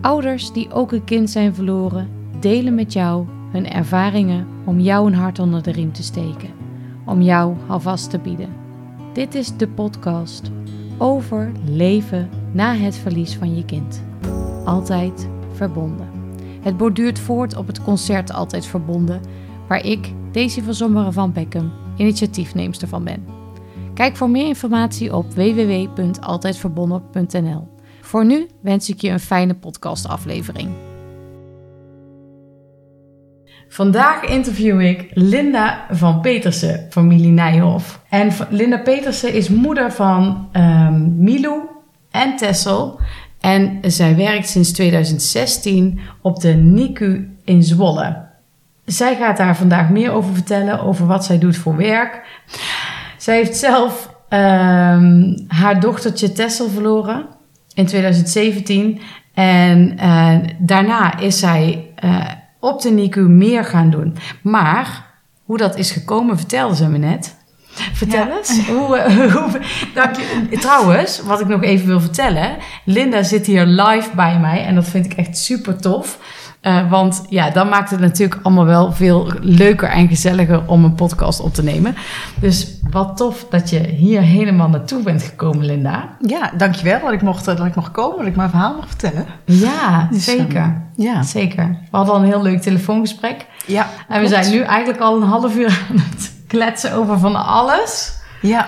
Ouders die ook een kind zijn verloren, delen met jou hun ervaringen om jou een hart onder de riem te steken, om jou alvast te bieden. Dit is de podcast over leven na het verlies van je kind. Altijd verbonden. Het borduurt voort op het concert Altijd Verbonden, waar ik, Daisy van Zommeren van Beckham, initiatiefneemster van ben. Kijk voor meer informatie op www.altijdverbonden.nl. Voor nu wens ik je een fijne podcastaflevering. Vandaag interview ik Linda van Petersen, familie Nijhoff. En Linda Petersen is moeder van um, Milou en Tessel. En zij werkt sinds 2016 op de NICU in Zwolle. Zij gaat daar vandaag meer over vertellen, over wat zij doet voor werk. Zij heeft zelf um, haar dochtertje Tessel verloren in 2017. En uh, daarna is zij uh, op de NICU meer gaan doen. Maar hoe dat is gekomen, vertelde ze me net. Vertel ja. eens. Hoe, uh, hoe, dank je. Trouwens, wat ik nog even wil vertellen. Linda zit hier live bij mij en dat vind ik echt super tof. Uh, want ja, dan maakt het natuurlijk allemaal wel veel leuker en gezelliger om een podcast op te nemen. Dus wat tof dat je hier helemaal naartoe bent gekomen, Linda. Ja, dankjewel dat ik mocht, dat ik mocht komen, dat ik mijn verhaal mag vertellen. Ja, dus, zeker. Um, ja. Zeker. We hadden al een heel leuk telefoongesprek. Ja. En we klopt. zijn nu eigenlijk al een half uur aan het kletsen over van alles. Ja.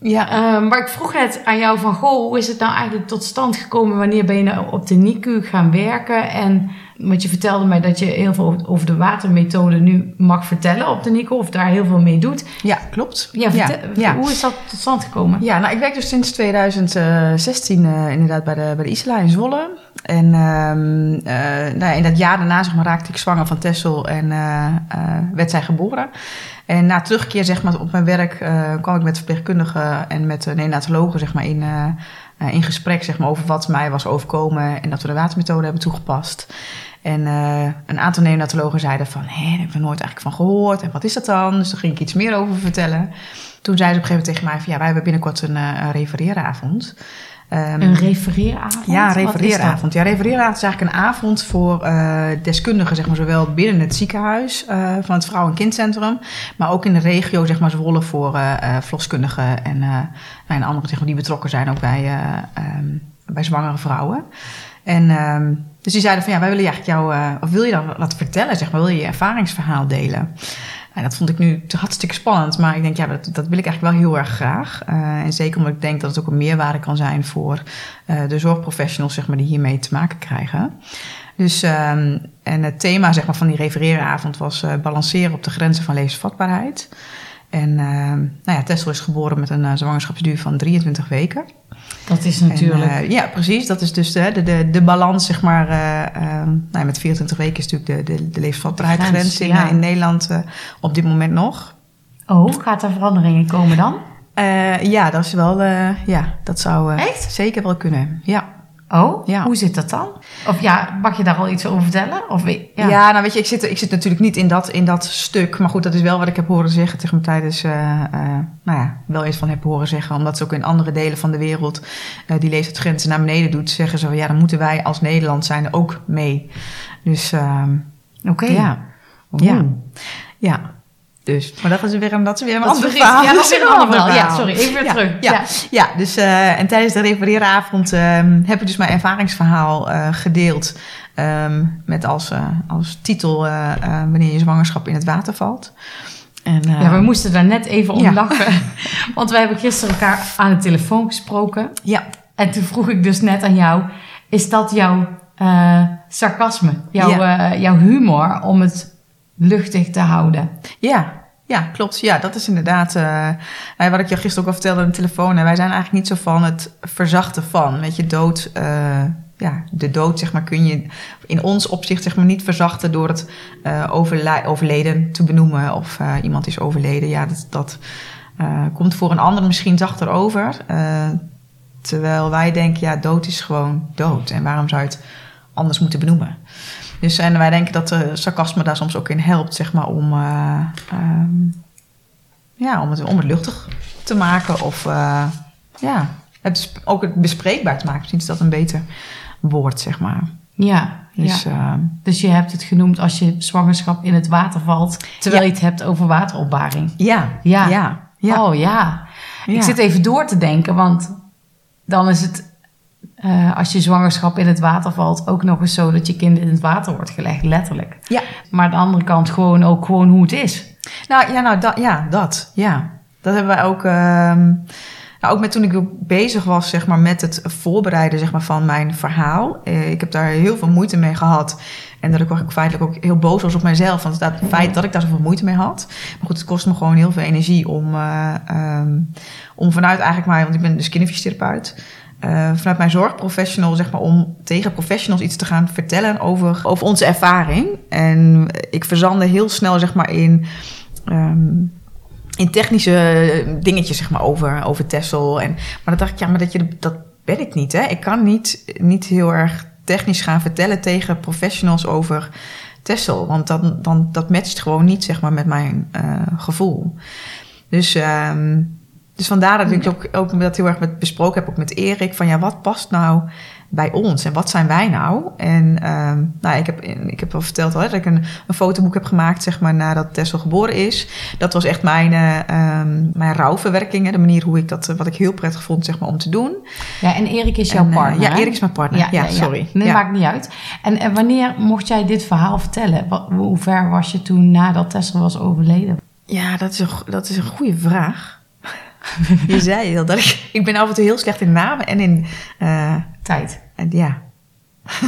Ja. Um, maar ik vroeg net aan jou van, goh, hoe is het nou eigenlijk tot stand gekomen? Wanneer ben je nou op de NICU gaan werken? En want je vertelde mij dat je heel veel over de watermethode nu mag vertellen op de NICU, of daar heel veel mee doet. Ja, klopt. Ja, vertel, ja, Hoe is dat tot stand gekomen? Ja, nou, ik werk dus sinds 2016 uh, inderdaad bij de, bij de Isla in Zwolle. En um, uh, nou ja, in dat jaar daarna zeg maar, raakte ik zwanger van Tessel en uh, werd zij geboren. En na terugkeer zeg maar, op mijn werk kwam ik met verpleegkundigen en met neonatologen zeg maar, in, in gesprek zeg maar, over wat mij was overkomen en dat we de watermethode hebben toegepast. En een aantal neonatologen zeiden van, hé, daar heb ik nooit eigenlijk van gehoord. En wat is dat dan? Dus daar ging ik iets meer over vertellen. Toen zei ze op een gegeven moment tegen mij van, ja, wij hebben binnenkort een, een. Um, een refereeravond? Ja, een refereeravond. Ja, refereeravond is eigenlijk een avond voor uh, deskundigen, zeg maar, zowel binnen het ziekenhuis uh, van het Vrouw- en Kindcentrum, maar ook in de regio, zeg maar, Zwolle voor uh, verloskundigen en, en anderen zeg maar, die betrokken zijn ook bij, um, bij zwangere vrouwen. En um, dus die zeiden van ja, wij willen eigenlijk jou, of wil je dan wat vertellen, zeg maar, wil je je ervaringsverhaal delen? En dat vond ik nu hartstikke spannend, maar ik denk ja, dat, dat wil ik eigenlijk wel heel erg graag. Uh, en zeker omdat ik denk dat het ook een meerwaarde kan zijn voor uh, de zorgprofessionals, zeg maar, die hiermee te maken krijgen. Dus, um, en het thema zeg maar, van die refereeravond was balanceren op de grenzen van levensvatbaarheid. En uh, nou ja, Tessel is geboren met een uh, zwangerschapsduur van 23 weken. Dat is natuurlijk. En, uh, ja, precies. Dat is dus de, de, de, de balans, zeg maar. nou, met 24 weken is natuurlijk de, de, de levensvatbaarheidsgrens ja. in Nederland op dit moment nog. Oh, gaat er veranderingen komen dan? ja, dat is wel. ja, dat zou Echt? zeker wel kunnen. Ja. Oh, ja. hoe zit dat dan? Of ja, mag je daar al iets over vertellen? Of, ja. ja, nou weet je, ik zit, ik zit natuurlijk niet in dat, in dat stuk. Maar goed, dat is wel wat ik heb horen zeggen tegen me tijdens, uh, uh, nou ja, wel eens van heb horen zeggen. Omdat ze ook in andere delen van de wereld uh, die leeftijdsgrenzen naar beneden doet, zeggen ze ja, dan moeten wij als Nederland zijn ook mee. Dus, oké. Okay. Ja. Ja. Ja. Dus, maar dat is weer een, dat is weer een ander verhaal. Ja, dat is weer een ander verhaal. Ja, sorry, even weer ja, terug. Ja, ja. ja dus uh, en tijdens de refereeravond uh, heb ik dus mijn ervaringsverhaal uh, gedeeld. Um, met als, als titel wanneer je zwangerschap in het water valt. En, ja, we moesten daar net even om lachen. Want we hebben gisteren elkaar aan de telefoon gesproken. Ja. En toen vroeg ik dus net aan jou, is dat jouw sarcasme? Jouw, jouw humor om het luchtig te houden. Ja, ja, klopt. Ja, dat is inderdaad uh, wat ik je gisteren ook al vertelde aan de telefoon. Wij zijn eigenlijk niet zo van het verzachten van. Weet je, dood, uh, ja, de dood zeg maar kun je in ons opzicht zeg maar niet verzachten door het uh, overle overleden te benoemen. Of iemand is overleden. Ja, dat, dat komt voor een ander misschien zachter over. terwijl wij denken, ja, dood is gewoon dood. En waarom zou je het anders moeten benoemen? Dus en wij denken dat de sarcasme daar soms ook in helpt, zeg maar, om, uh, um, ja, om, het, om het luchtig te maken. Of uh, ja, het, ook het bespreekbaar te maken. Misschien is dat een beter woord, zeg maar. Ja, Dus ja. ehm, Dus je hebt het genoemd als je zwangerschap in het water valt, terwijl Ja. je het hebt over wateropbaring. ja, Ja. ja, ja. Oh. Ja. Ik zit even door te denken, want dan is het, eh, als je zwangerschap in het water valt, ook nog eens zo dat je kind in het water wordt gelegd, letterlijk. Ja. Maar aan de andere kant gewoon ook gewoon hoe het is. Nou ja, nou, dat, ja, dat. Ja. Dat hebben wij ook. ehm, nou, ook met toen ik bezig was zeg maar, met het voorbereiden zeg maar, van mijn verhaal. Eh, ik heb daar heel veel moeite mee gehad. En dat ik ook feitelijk ook heel boos was op mezelf. Want het feit dat ik daar zoveel moeite mee had. Maar goed, het kost me gewoon heel veel energie om, eh, ehm, om vanuit eigenlijk mij, want ik ben dus kinderfysiotherapeut. Eh, vanuit mijn zorgprofessional, zeg maar, om tegen professionals iets te gaan vertellen over, over onze ervaring. En ik verzande heel snel, zeg maar, in, ehm, in technische dingetjes, zeg maar, over, over Tessel. En, maar dan dacht ik, ja, maar dat, je, dat ben ik niet, hè. Ik kan niet, niet heel erg technisch gaan vertellen tegen professionals over Tessel. Want dan, dan, dat matcht gewoon niet, zeg maar, met mijn eh, gevoel. Dus... ehm, dus vandaar dat ik ook, ook dat heel erg met, besproken heb, ook met Erik, van ja, wat past nou bij ons en wat zijn wij nou? En ehm, nou, ik, heb, ik heb al verteld al, hè, dat ik een, een fotoboek heb gemaakt, zeg maar, nadat Tessel geboren is. Dat was echt mijn, eh, ehm, mijn rouwverwerking, hè, de manier hoe ik dat, wat ik heel prettig vond, zeg maar, om te doen. Ja, en Erik is jouw En, eh, partner. ja? Erik is mijn partner. Ja, sorry. Nee, Ja. maakt niet uit. En, en wanneer mocht jij dit verhaal vertellen? Wat, hoe ver was je toen nadat Tessel was overleden? Ja, dat is een, dat is een goede vraag. Je zei dat ik, ik ben af en toe heel slecht in namen en in, eh, Tijd. en ja.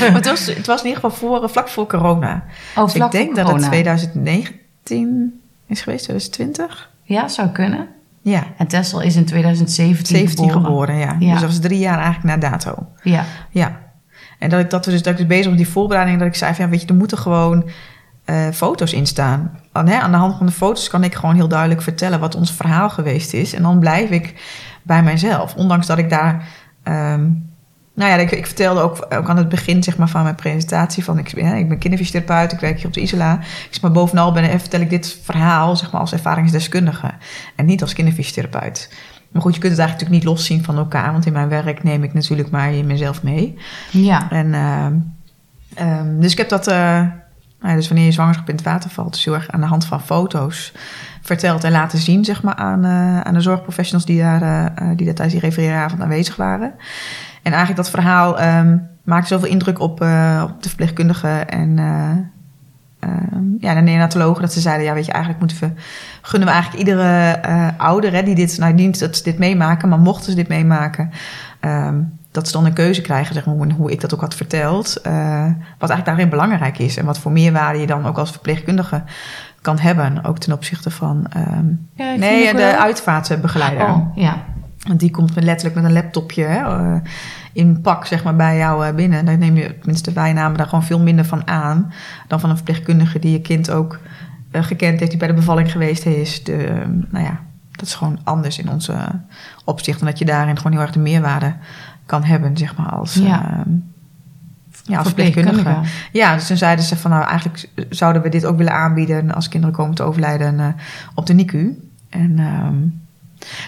maar het was, het was in ieder geval voor, vlak voor corona. Oh, Dus ik denk dat het corona. 2019 is geweest, 2020. Ja, zou kunnen. Ja, En Tessel is in 2017 17 geboren, geboren. ja. Ja. Dus dat was drie jaar eigenlijk na dato. Ja. Ja. En dat ik, dat we dus, dat ik dus bezig was met die voorbereiding, dat ik zei van, ja, weet je, er moeten gewoon eh, foto's in staan. Aan, hè, aan de hand van de foto's kan ik gewoon heel duidelijk vertellen wat ons verhaal geweest is. En dan blijf ik bij mijzelf. Ondanks dat ik daar... ehm, nou ja, ik, ik vertelde ook, ook aan het begin zeg maar, van mijn presentatie van... Ik, ja, ik ben kinderfysiotherapeut, ik werk hier op de Isla. Ik zeg maar bovenal ben, vertel ik dit verhaal zeg maar, als ervaringsdeskundige. En niet als kinderfysiotherapeut. Maar goed, je kunt het eigenlijk natuurlijk niet loszien van elkaar. Want in mijn werk neem ik natuurlijk maar mezelf mee. Ja. En, ehm, ehm, dus ik heb dat... eh, nou dus wanneer je zwangerschap in het water valt... dus heel erg aan de hand van foto's verteld en laten zien... zeg maar, aan, eh, aan de zorgprofessionals die daar, eh, eh, die daar tijdens die refereeravond aanwezig waren. En eigenlijk dat verhaal ehm, maakte zoveel indruk op, op de verpleegkundige... en eh, ehm, ja, de neonatologen... dat ze zeiden, ja, weet je, eigenlijk moeten we... gunnen we eigenlijk iedere ouder hè, die dit... nou, niet dat ze dit meemaken, maar mochten ze dit meemaken... ehm, dat ze dan een keuze krijgen, zeg maar, hoe, hoe ik dat ook had verteld. eh, wat eigenlijk daarin belangrijk is. En wat voor meerwaarde je dan ook als verpleegkundige kan hebben. Ook ten opzichte van... ehm, Ja, nee, de uitvaartbegeleider. Oh, ja. Want die komt letterlijk met een laptopje hè, eh, in pak zeg maar, bij jou eh, binnen. Daar neem je, tenminste wij namen daar gewoon veel minder van aan... dan van een verpleegkundige die je kind ook gekend heeft... die bij de bevalling geweest is. De, eh, nou ja, dat is gewoon anders in onze opzicht. En dat je daarin gewoon heel erg de meerwaarde kan hebben, zeg maar, als... Ja. ehm, ja, als verpleegkundige. Ja, dus toen zeiden ze van nou eigenlijk zouden we dit ook willen aanbieden als kinderen komen te overlijden eh, op de NICU. En ehm,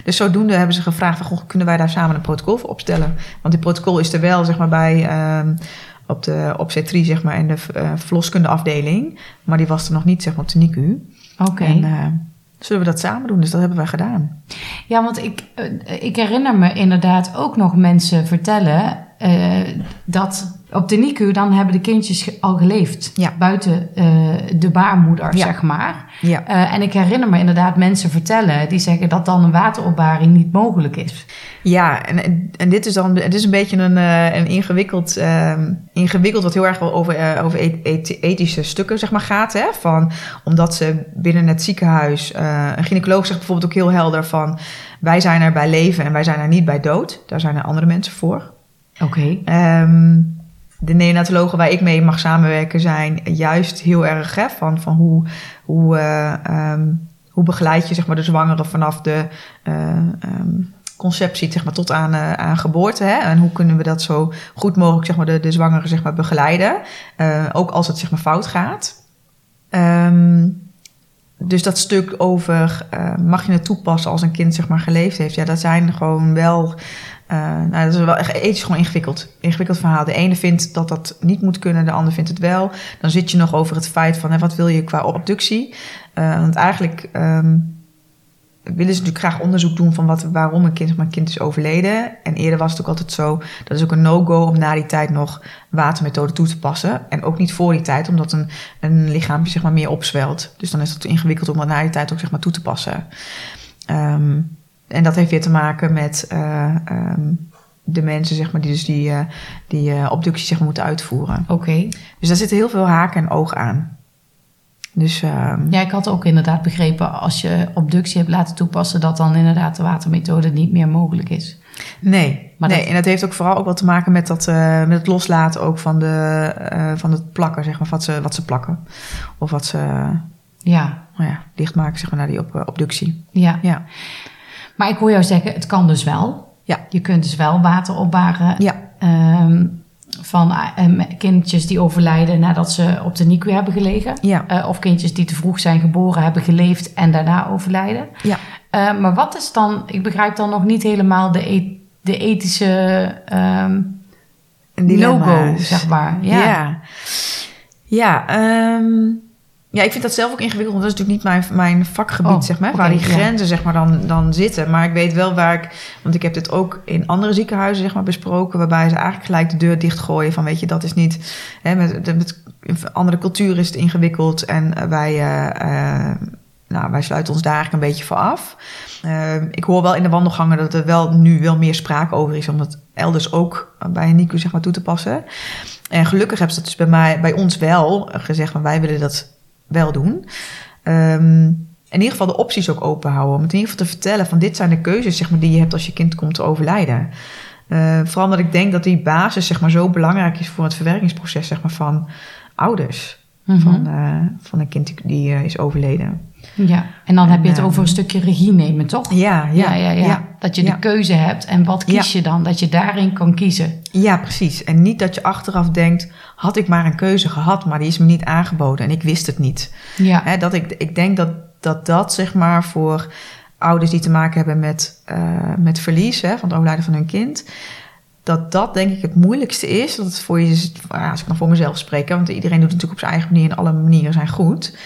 dus zodoende hebben ze gevraagd van goh, kunnen wij daar samen een protocol voor opstellen? Want die protocol is er wel zeg maar bij ehm, op de obstetrie zeg maar in de uh, verloskundeafdeling, maar die was er nog niet zeg maar op de NICU. Oké. En zullen we dat samen doen? Dus dat hebben wij gedaan. Ja, want ik, eh, ik herinner me inderdaad ook nog mensen vertellen eh, dat op de NICU dan hebben de kindjes al geleefd. Ja. Buiten eh, de baarmoeder, Ja. zeg maar. Ja. Eh, en ik herinner me inderdaad mensen vertellen die zeggen dat dan een wateropbaring niet mogelijk is. Ja, en, en dit is dan het is een beetje een, eh, een ingewikkeld, ehm, ingewikkeld wat heel erg wel over, over et- et- ethische stukken zeg maar, gaat. Hè? Van, omdat ze binnen het ziekenhuis, een gynaecoloog zegt bijvoorbeeld ook heel helder van wij zijn er bij leven en wij zijn er niet bij dood. Daar zijn er andere mensen voor. Oké. Ehm, de neonatologen waar ik mee mag samenwerken zijn juist heel erg hè, van, van hoe, hoe, eh, ehm, hoe begeleid je zeg maar, de zwangere vanaf de ehm, conceptie zeg maar, tot aan, eh, aan geboorte. Hè? En hoe kunnen we dat zo goed mogelijk zeg maar, de, de zwangere zeg maar, begeleiden. Ook als het zeg maar, fout gaat. Ehm, dus dat stuk over, mag je het toepassen als een kind zeg maar geleefd heeft? Ja, dat zijn gewoon wel nou, dat is wel echt gewoon ingewikkeld. Ingewikkeld verhaal. De ene vindt dat dat niet moet kunnen, de ander vindt het wel. Dan zit je nog over het feit van, hè, wat wil je qua obductie? Uh, want eigenlijk um, willen ze natuurlijk graag onderzoek doen van wat, waarom een kind, mijn kind is overleden. En eerder was het ook altijd zo, dat is ook een no-go om na die tijd nog watermethode toe te passen. En ook niet voor die tijd, omdat een, een lichaampje zeg maar meer opzwelt. Dus dan is het ingewikkeld om dat na die tijd ook zeg maar toe te passen. Um, en dat heeft weer te maken met uh, um, de mensen zeg maar, die dus die, uh, die uh, obductie zeg maar, moeten uitvoeren. Oké. Okay. Dus daar zitten heel veel haken en ogen aan. Dus, um, ja, ik had ook inderdaad begrepen als je obductie hebt laten toepassen, dat dan inderdaad de watermethode niet meer mogelijk is. Nee, maar nee. Dat... en dat heeft ook vooral ook wat te maken met, dat, uh, met het loslaten ook van, de, uh, van het plakken, zeg maar, wat ze, wat ze plakken. Of wat ze ja. Nou ja, dichtmaken zeg maar, naar die op, obductie. Ja. ja. Maar ik hoor jou zeggen, het kan dus wel. Ja. Je kunt dus wel water opbaren. Ja. Um, van uh, kindjes die overlijden nadat ze op de NICU hebben gelegen. Ja. Uh, of kindjes die te vroeg zijn geboren, hebben geleefd en daarna overlijden. Ja. Uh, maar wat is dan, ik begrijp dan nog niet helemaal de, e de ethische um, logo, zeg maar. Ja. Ja, ja um, ja, ik vind dat zelf ook ingewikkeld, want dat is natuurlijk niet mijn, mijn vakgebied, oh, zeg maar. Okay, waar die grenzen, ja. zeg maar, dan, dan zitten. Maar ik weet wel waar ik... Want ik heb dit ook in andere ziekenhuizen, zeg maar, besproken... waarbij ze eigenlijk gelijk de deur dichtgooien van... weet je, dat is niet... Hè, met, met andere cultuur is het ingewikkeld en wij... Uh, uh, nou, wij sluiten ons daar eigenlijk een beetje voor af. Uh, ik hoor wel in de wandelgangen dat er wel nu wel meer sprake over is... om dat elders ook bij een NICU, zeg maar, toe te passen. En gelukkig hebben ze dat dus bij, mij, bij ons wel gezegd... van wij willen dat wel doen. Um, in ieder geval de opties ook open houden. Om het in ieder geval te vertellen van dit zijn de keuzes zeg maar, die je hebt als je kind komt te overlijden. Uh, vooral omdat ik denk dat die basis zeg maar, zo belangrijk is voor het verwerkingsproces zeg maar, van ouders. Mm -hmm. van, uh, van een kind die, uh, is overleden. Ja, en dan en, heb je het over een stukje regie nemen, toch? Ja, ja, ja. ja, ja. ja. Dat je de keuze hebt en wat kies je dan? Dat je daarin kan kiezen. Ja, precies. En niet dat je achteraf denkt, had ik maar een keuze gehad, maar die is me niet aangeboden en ik wist het niet. Ja. Hè, dat ik, ik denk dat, dat dat zeg maar voor ouders die te maken hebben met, uh, met verlies hè, van het overlijden van hun kind, dat dat denk ik het moeilijkste is. Dat het voor je, als ik dan voor mezelf spreek, want iedereen doet het natuurlijk op zijn eigen manier en alle manieren zijn goed.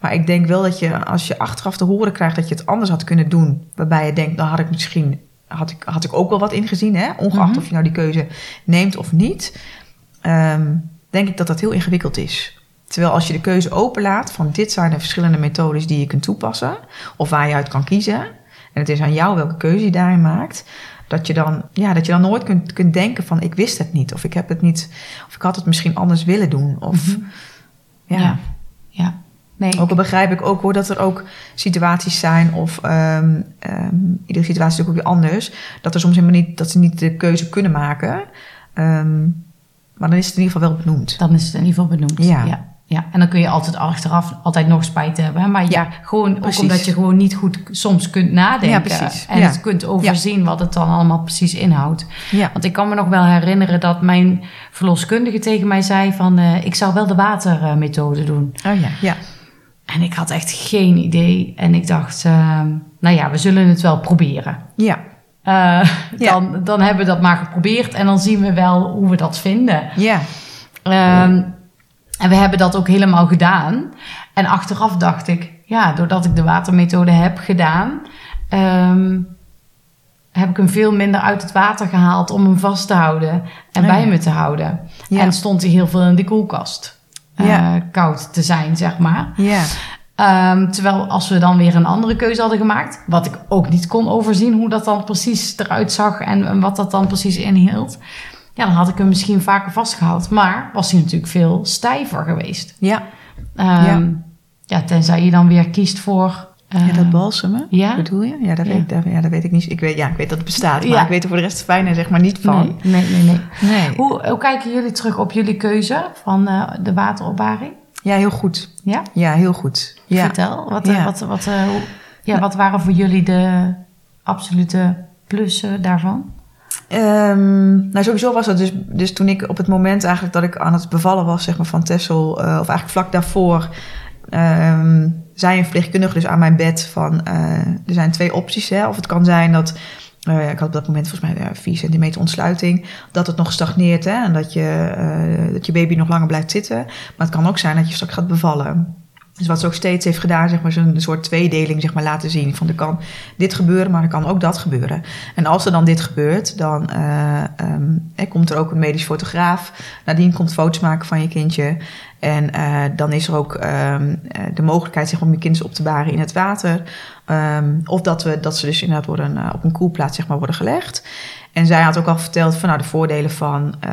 Maar ik denk wel dat je, als je achteraf te horen krijgt dat je het anders had kunnen doen, waarbij je denkt, dan had ik misschien, had ik, had ik ook wel wat ingezien, hè? ongeacht mm -hmm. of je nou die keuze neemt of niet, um, denk ik dat dat heel ingewikkeld is. Terwijl als je de keuze openlaat van dit zijn de verschillende methodes die je kunt toepassen, of waar je uit kan kiezen, en het is aan jou welke keuze je daarin maakt, dat je dan, ja, dat je dan nooit kunt, kunt denken van ik wist het niet, of ik heb het niet, of ik had het misschien anders willen doen. Of, mm -hmm. ja. ja. ja. Nee, ook al begrijp ik ook hoor dat er ook situaties zijn, of um, um, iedere situatie is ook weer anders, dat er soms helemaal niet, dat ze niet de keuze kunnen maken. Um, maar dan is het in ieder geval wel benoemd. Dan is het in ieder geval benoemd. Ja. ja. Ja. en dan kun je altijd achteraf altijd nog spijt hebben. Maar ja, ja gewoon precies. ook omdat je gewoon niet goed soms kunt nadenken. Ja, precies. En het kunt overzien wat het dan allemaal precies inhoudt. Ja. Want ik kan me nog wel herinneren dat mijn verloskundige tegen mij zei van... Uh, ik zou wel de watermethode doen. Oh ja, ja. En ik had echt geen idee. En ik dacht, uh, nou ja, we zullen het wel proberen. Ja. Uh, dan, ja. dan hebben we dat maar geprobeerd en dan zien we wel hoe we dat vinden. Ja. Um, en we hebben dat ook helemaal gedaan. En achteraf dacht ik, ja, doordat ik de watermethode heb gedaan, um, heb ik hem veel minder uit het water gehaald om hem vast te houden en Oh, bij ja. me te houden. Ja. En stond hij heel veel in de koelkast. Uh, Ja. koud te zijn, zeg maar. Ja. Um, terwijl als we dan weer een andere keuze hadden gemaakt, wat ik ook niet kon overzien hoe dat dan precies eruit zag en, en wat dat dan precies inhield, ja, dan had ik hem misschien vaker vastgehouden. Maar was hij natuurlijk veel stijver geweest. Ja. Um, Ja. ja. tenzij je dan weer kiest voor. uh, ja, dat balsemen, ja? bedoel je? Ja, dat, Ja. Weet, ik- dat, ja, dat weet ik niet. Ik weet, ja, ik weet dat het bestaat, maar ik weet er voor de rest fijne zeg maar niet van. Nee, nee, nee. nee. Nee. Hoe, hoe kijken jullie terug op jullie keuze van uh, de wateropbaring? Ja, heel goed. Ja? Ja, heel goed. Vertel. Wat, eh, wat, wat, eh, hoe- ja, wat waren voor jullie de absolute plussen daarvan? Ehm, nou, sowieso was dat dus, dus toen ik op het moment eigenlijk dat ik aan het bevallen was, zeg maar, van Tessel, uh, of eigenlijk vlak daarvoor, um, zei een verpleegkundige dus aan mijn bed van, uh, er zijn twee opties. Hè? Of het kan zijn dat eh, ik had op dat moment volgens mij uh, 4 centimeter ontsluiting, dat het nog stagneert hè, en dat je, eh, dat je baby nog langer blijft zitten. Maar het kan ook zijn dat je straks gaat bevallen. Dus wat ze ook steeds heeft gedaan, zeg maar, een soort tweedeling zeg maar, laten zien. Van er kan dit gebeuren, maar er kan ook dat gebeuren. En als er dan dit gebeurt, dan uh, um, komt er ook een medisch fotograaf. Nadien komt foto's maken van je kindje. En uh, dan is er ook um, de mogelijkheid zeg maar, om je kind op te baren in het water. Um, of dat, we, dat ze dus inderdaad worden, op een koelplaats zeg maar, worden gelegd. En zij had ook al verteld van nou, de voordelen van, uh,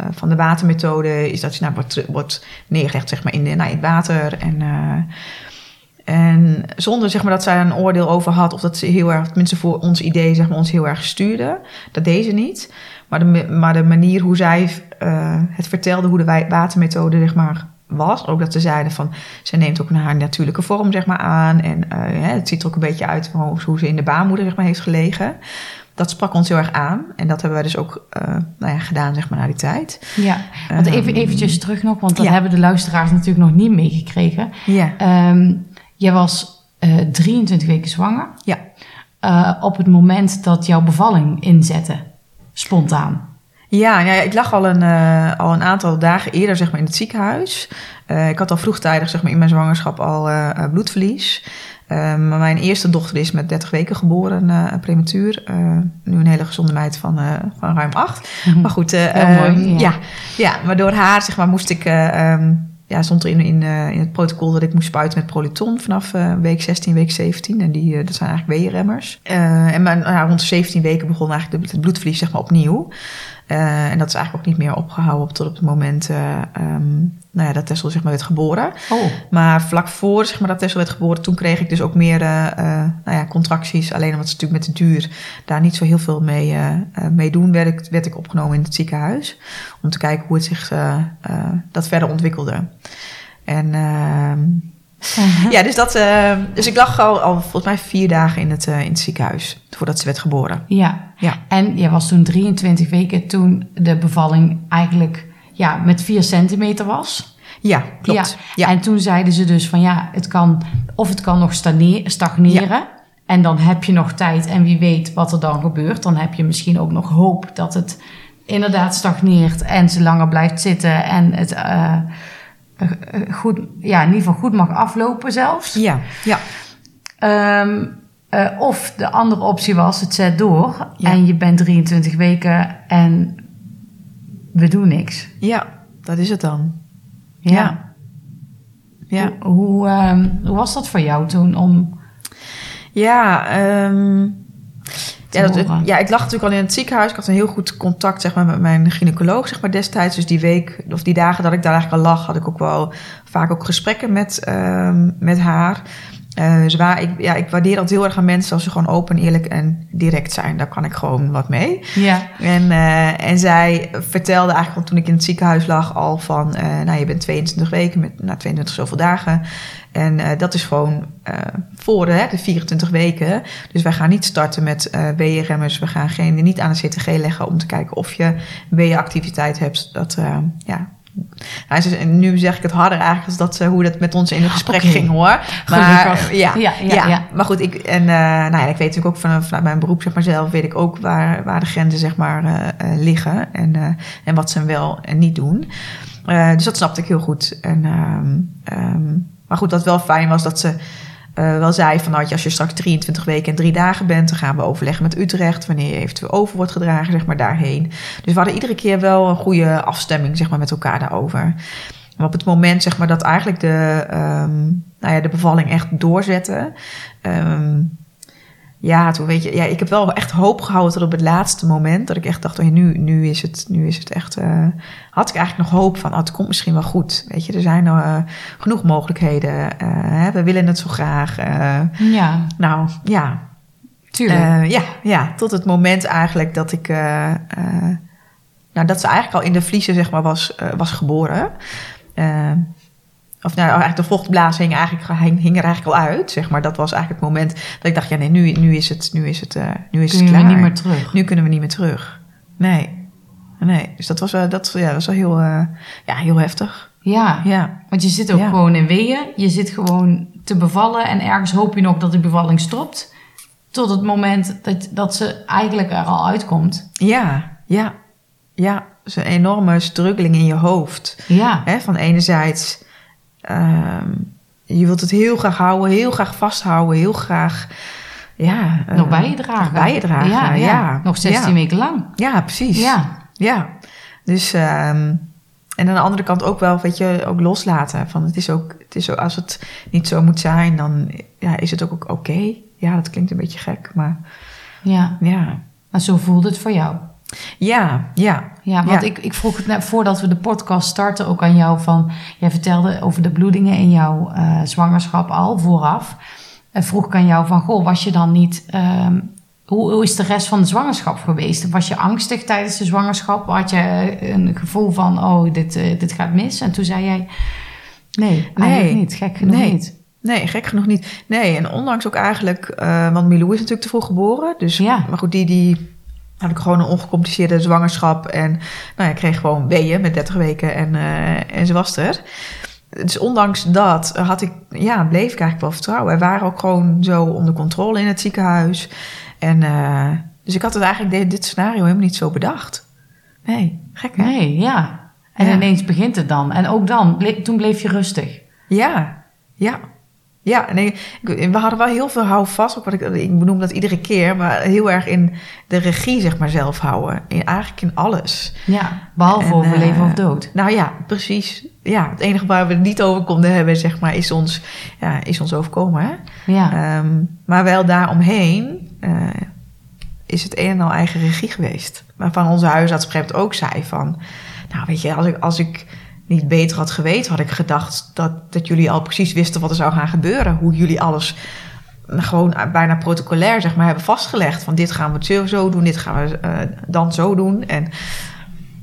uh, van de watermethode is dat je nou, wordt, wordt neergelegd zeg maar, in, de, nou, in het water. En, uh, en zonder zeg maar, dat zij een oordeel over had, of dat ze heel erg, tenminste voor ons idee, zeg maar, ons heel erg stuurde. Dat deed ze niet. Maar de, maar de manier hoe zij het vertelde, hoe de watermethode zeg maar, was. Ook dat ze zeiden van, ze neemt ook haar natuurlijke vorm zeg maar, aan. En het ziet er ook een beetje uit van hoe ze in de baarmoeder zeg maar, heeft gelegen. Dat sprak ons heel erg aan. En dat hebben wij dus ook uh, nou ja, gedaan zeg maar, na die tijd. Ja, want even eventjes terug nog, want dat ja. hebben de luisteraars natuurlijk nog niet meegekregen. Ja. Um, jij was uh, 23 weken zwanger. Ja. Uh, op het moment dat jouw bevalling inzette, spontaan. Ja, ja, ik lag al een, uh, al een aantal dagen eerder zeg maar, in het ziekenhuis. Uh, ik had al vroegtijdig zeg maar, in mijn zwangerschap al uh, bloedverlies. Maar mijn eerste dochter is met 30 weken geboren, prematuur. nu een hele gezonde meid van, van ruim 8. Mm-hmm. Maar goed, mooi, ja. ja. Ja, maar door haar zeg maar, moest ik... Um, ja, stond er in, in, in het protocol dat ik moest spuiten met Proliton vanaf week 16, week 17. En die, dat zijn eigenlijk weeënremmers. en mijn, nou, rond de 17 weken begon eigenlijk het bloedverlies zeg maar, opnieuw. Uh, en dat is eigenlijk ook niet meer opgehouden tot op het moment uh, um, nou ja, dat Tessel zeg maar, werd geboren. Oh. Maar vlak voor zeg maar, dat Tessel werd geboren, toen kreeg ik dus ook meer uh, nou ja, contracties. Alleen omdat ze natuurlijk met de duur daar niet zo heel veel mee, mee doen, werd ik, werd ik opgenomen in het ziekenhuis. Om te kijken hoe het zich dat verder ontwikkelde. En ehm, ja, dus, dat, uh, dus ik lag al, al volgens mij vier dagen in het, uh, in het ziekenhuis voordat ze werd geboren. Ja. ja, en jij was toen 23 weken toen de bevalling eigenlijk ja, met 4 centimeter was. Ja, klopt. Ja. ja. En toen zeiden ze dus van ja, het kan, of het kan nog stagneren. Ja. En dan heb je nog tijd en wie weet wat er dan gebeurt. Dan heb je misschien ook nog hoop dat het inderdaad stagneert en ze langer blijft zitten en het... Uh, goed, ja, in ieder geval goed mag aflopen zelfs. Ja, ja. Um, uh, of de andere optie was, het zet door ja. en je bent 23 weken en we doen niks. Ja, dat is het dan. Ja. ja. ja. Hoe, hoe, um, hoe, was dat voor jou toen om... Ja, um, ja, dat, ja, ik lag natuurlijk al in het ziekenhuis. Ik had een heel goed contact zeg maar, met mijn gynaecoloog zeg maar, destijds. Dus die week of die dagen dat ik daar eigenlijk al lag, had ik ook wel vaak ook gesprekken met, um, met haar. Uh, ze waren, ik, ja, ik waardeer altijd heel erg aan mensen als ze gewoon open, eerlijk en direct zijn. Daar kan ik gewoon wat mee. Ja. En, uh, en zij vertelde eigenlijk toen ik in het ziekenhuis lag al van... Uh, nou, je bent 22 weken met nou, 22 zoveel dagen. En dat is gewoon voor hè, de 24 weken. Dus wij gaan niet starten met weeënremmers. We gaan geen, niet aan de CTG leggen om te kijken of je weeënactiviteit hebt. Dat, ja, nou, dus, nu zeg ik het harder eigenlijk als dat, hoe dat met ons in het gesprek okay. ging hoor. Maar, ja, ja, ja, ja, ja, maar goed, ik, en, uh, nou ja, ik weet natuurlijk ook van, vanuit mijn beroep zeg maar, zelf, weet ik ook waar, waar de grenzen zeg maar, uh, uh, liggen en, en wat ze wel en niet doen. dus dat snapte ik heel goed. En, um, maar goed, wat wel fijn was dat ze uh, wel zei van nou, als je straks 23 weken en drie dagen bent, dan gaan we overleggen met Utrecht wanneer je eventueel over wordt gedragen, zeg maar daarheen. Dus we hadden iedere keer wel een goede afstemming, zeg maar, met elkaar daarover. Maar op het moment, zeg maar, dat eigenlijk de, um, nou ja, de bevalling echt doorzette. Um, ja, toen weet je, ja, ik heb wel echt hoop gehouden tot op het laatste moment. Dat ik echt dacht, oh, nu, nu, is het, nu is het echt. Uh, had ik eigenlijk nog hoop van, oh, het komt misschien wel goed. Weet je, er zijn uh, genoeg mogelijkheden. Uh, hè, we willen het zo graag. ja. Nou, ja. Tuurlijk. ja, ja, tot het moment eigenlijk dat ik. nou, dat ze eigenlijk al in de vliezen, zeg maar, was, was geboren. Of nou, eigenlijk de vochtblaas hing, eigenlijk, hing er eigenlijk al uit, zeg maar. Dat was eigenlijk het moment dat ik dacht, ja nee, nu, nu is het, nu is het, uh, nu is kunnen het klaar. we niet meer terug. Nu kunnen we niet meer terug. Nee. Nee, dus dat was, uh, dat, ja, dat was wel heel, uh, ja, heel heftig. Ja, ja, want je zit ook ja. gewoon in weeën. Je zit gewoon te bevallen en ergens hoop je nog dat die bevalling stopt. tot het moment dat, dat ze eigenlijk er al uitkomt. Ja, ja, ja. is een enorme struggeling in je hoofd. Ja, Hè? Van enerzijds, ehm, je wilt het heel graag houden, heel graag vasthouden, heel graag... Ja, eh, nog bij je dragen. nog bij je dragen, Ja, ja. ja. Nog 16 Ja. weken lang. Ja, precies. Ja, Ja, dus ehm, en aan de andere kant ook wel, weet je, ook loslaten. Van het is ook, het is zo, als het niet zo moet zijn, dan ja, is het ook, ook oké. Ja, dat klinkt een beetje gek, maar ja. ja, Maar zo voelde het voor jou. Ja, ja, Ja, want Ja. Ik, ik vroeg het net voordat we de podcast starten ook aan jou van... Jij vertelde over de bloedingen in jouw eh, zwangerschap al vooraf. En vroeg ik aan jou van, goh, was je dan niet... ehm, hoe, hoe is de rest van de zwangerschap geweest? Was je angstig tijdens de zwangerschap? Had je een gevoel van, oh, dit, eh, dit gaat mis? En toen zei jij, nee, eigenlijk Nee. niet. Gek genoeg Nee. niet. Nee, gek genoeg niet. Nee, en ondanks ook eigenlijk, eh, want Milou is natuurlijk te vroeg geboren. Dus, Ja. maar goed, die, die had ik gewoon een ongecompliceerde zwangerschap. En nou ja, ik kreeg gewoon weeën met 30 weken en, eh, en ze was er. Dus ondanks dat had ik, ja, bleef ik eigenlijk wel vertrouwen. We waren ook gewoon zo onder controle in het ziekenhuis. En eh, dus ik had het eigenlijk dit, dit scenario helemaal niet zo bedacht. Nee, gek hè? Nee, ja. En Ja. ineens begint het dan. En ook dan, ble- toen bleef je rustig. Ja, ja. Ja, nee, we hadden wel heel veel houvast. Ook wat ik, ik benoem dat iedere keer, maar heel erg in de regie, zeg maar, zelf houden. In, eigenlijk in alles. Ja, behalve En, over eh, leven of dood. Nou ja, precies. Ja, het enige waar we het niet over konden hebben, zeg maar, is ons, ja, is ons overkomen. Hè? Ja, Ehm, maar wel daaromheen eh is het een en al eigen regie geweest. Waarvan onze huisarts op ook zei van... Nou, weet je, als ik, als ik niet beter had geweten, had ik gedacht dat, dat jullie al precies wisten wat er zou gaan gebeuren. Hoe jullie alles gewoon bijna protocolair, zeg maar, hebben vastgelegd. Van dit gaan we het zo, zo doen, dit gaan we eh, dan zo doen. En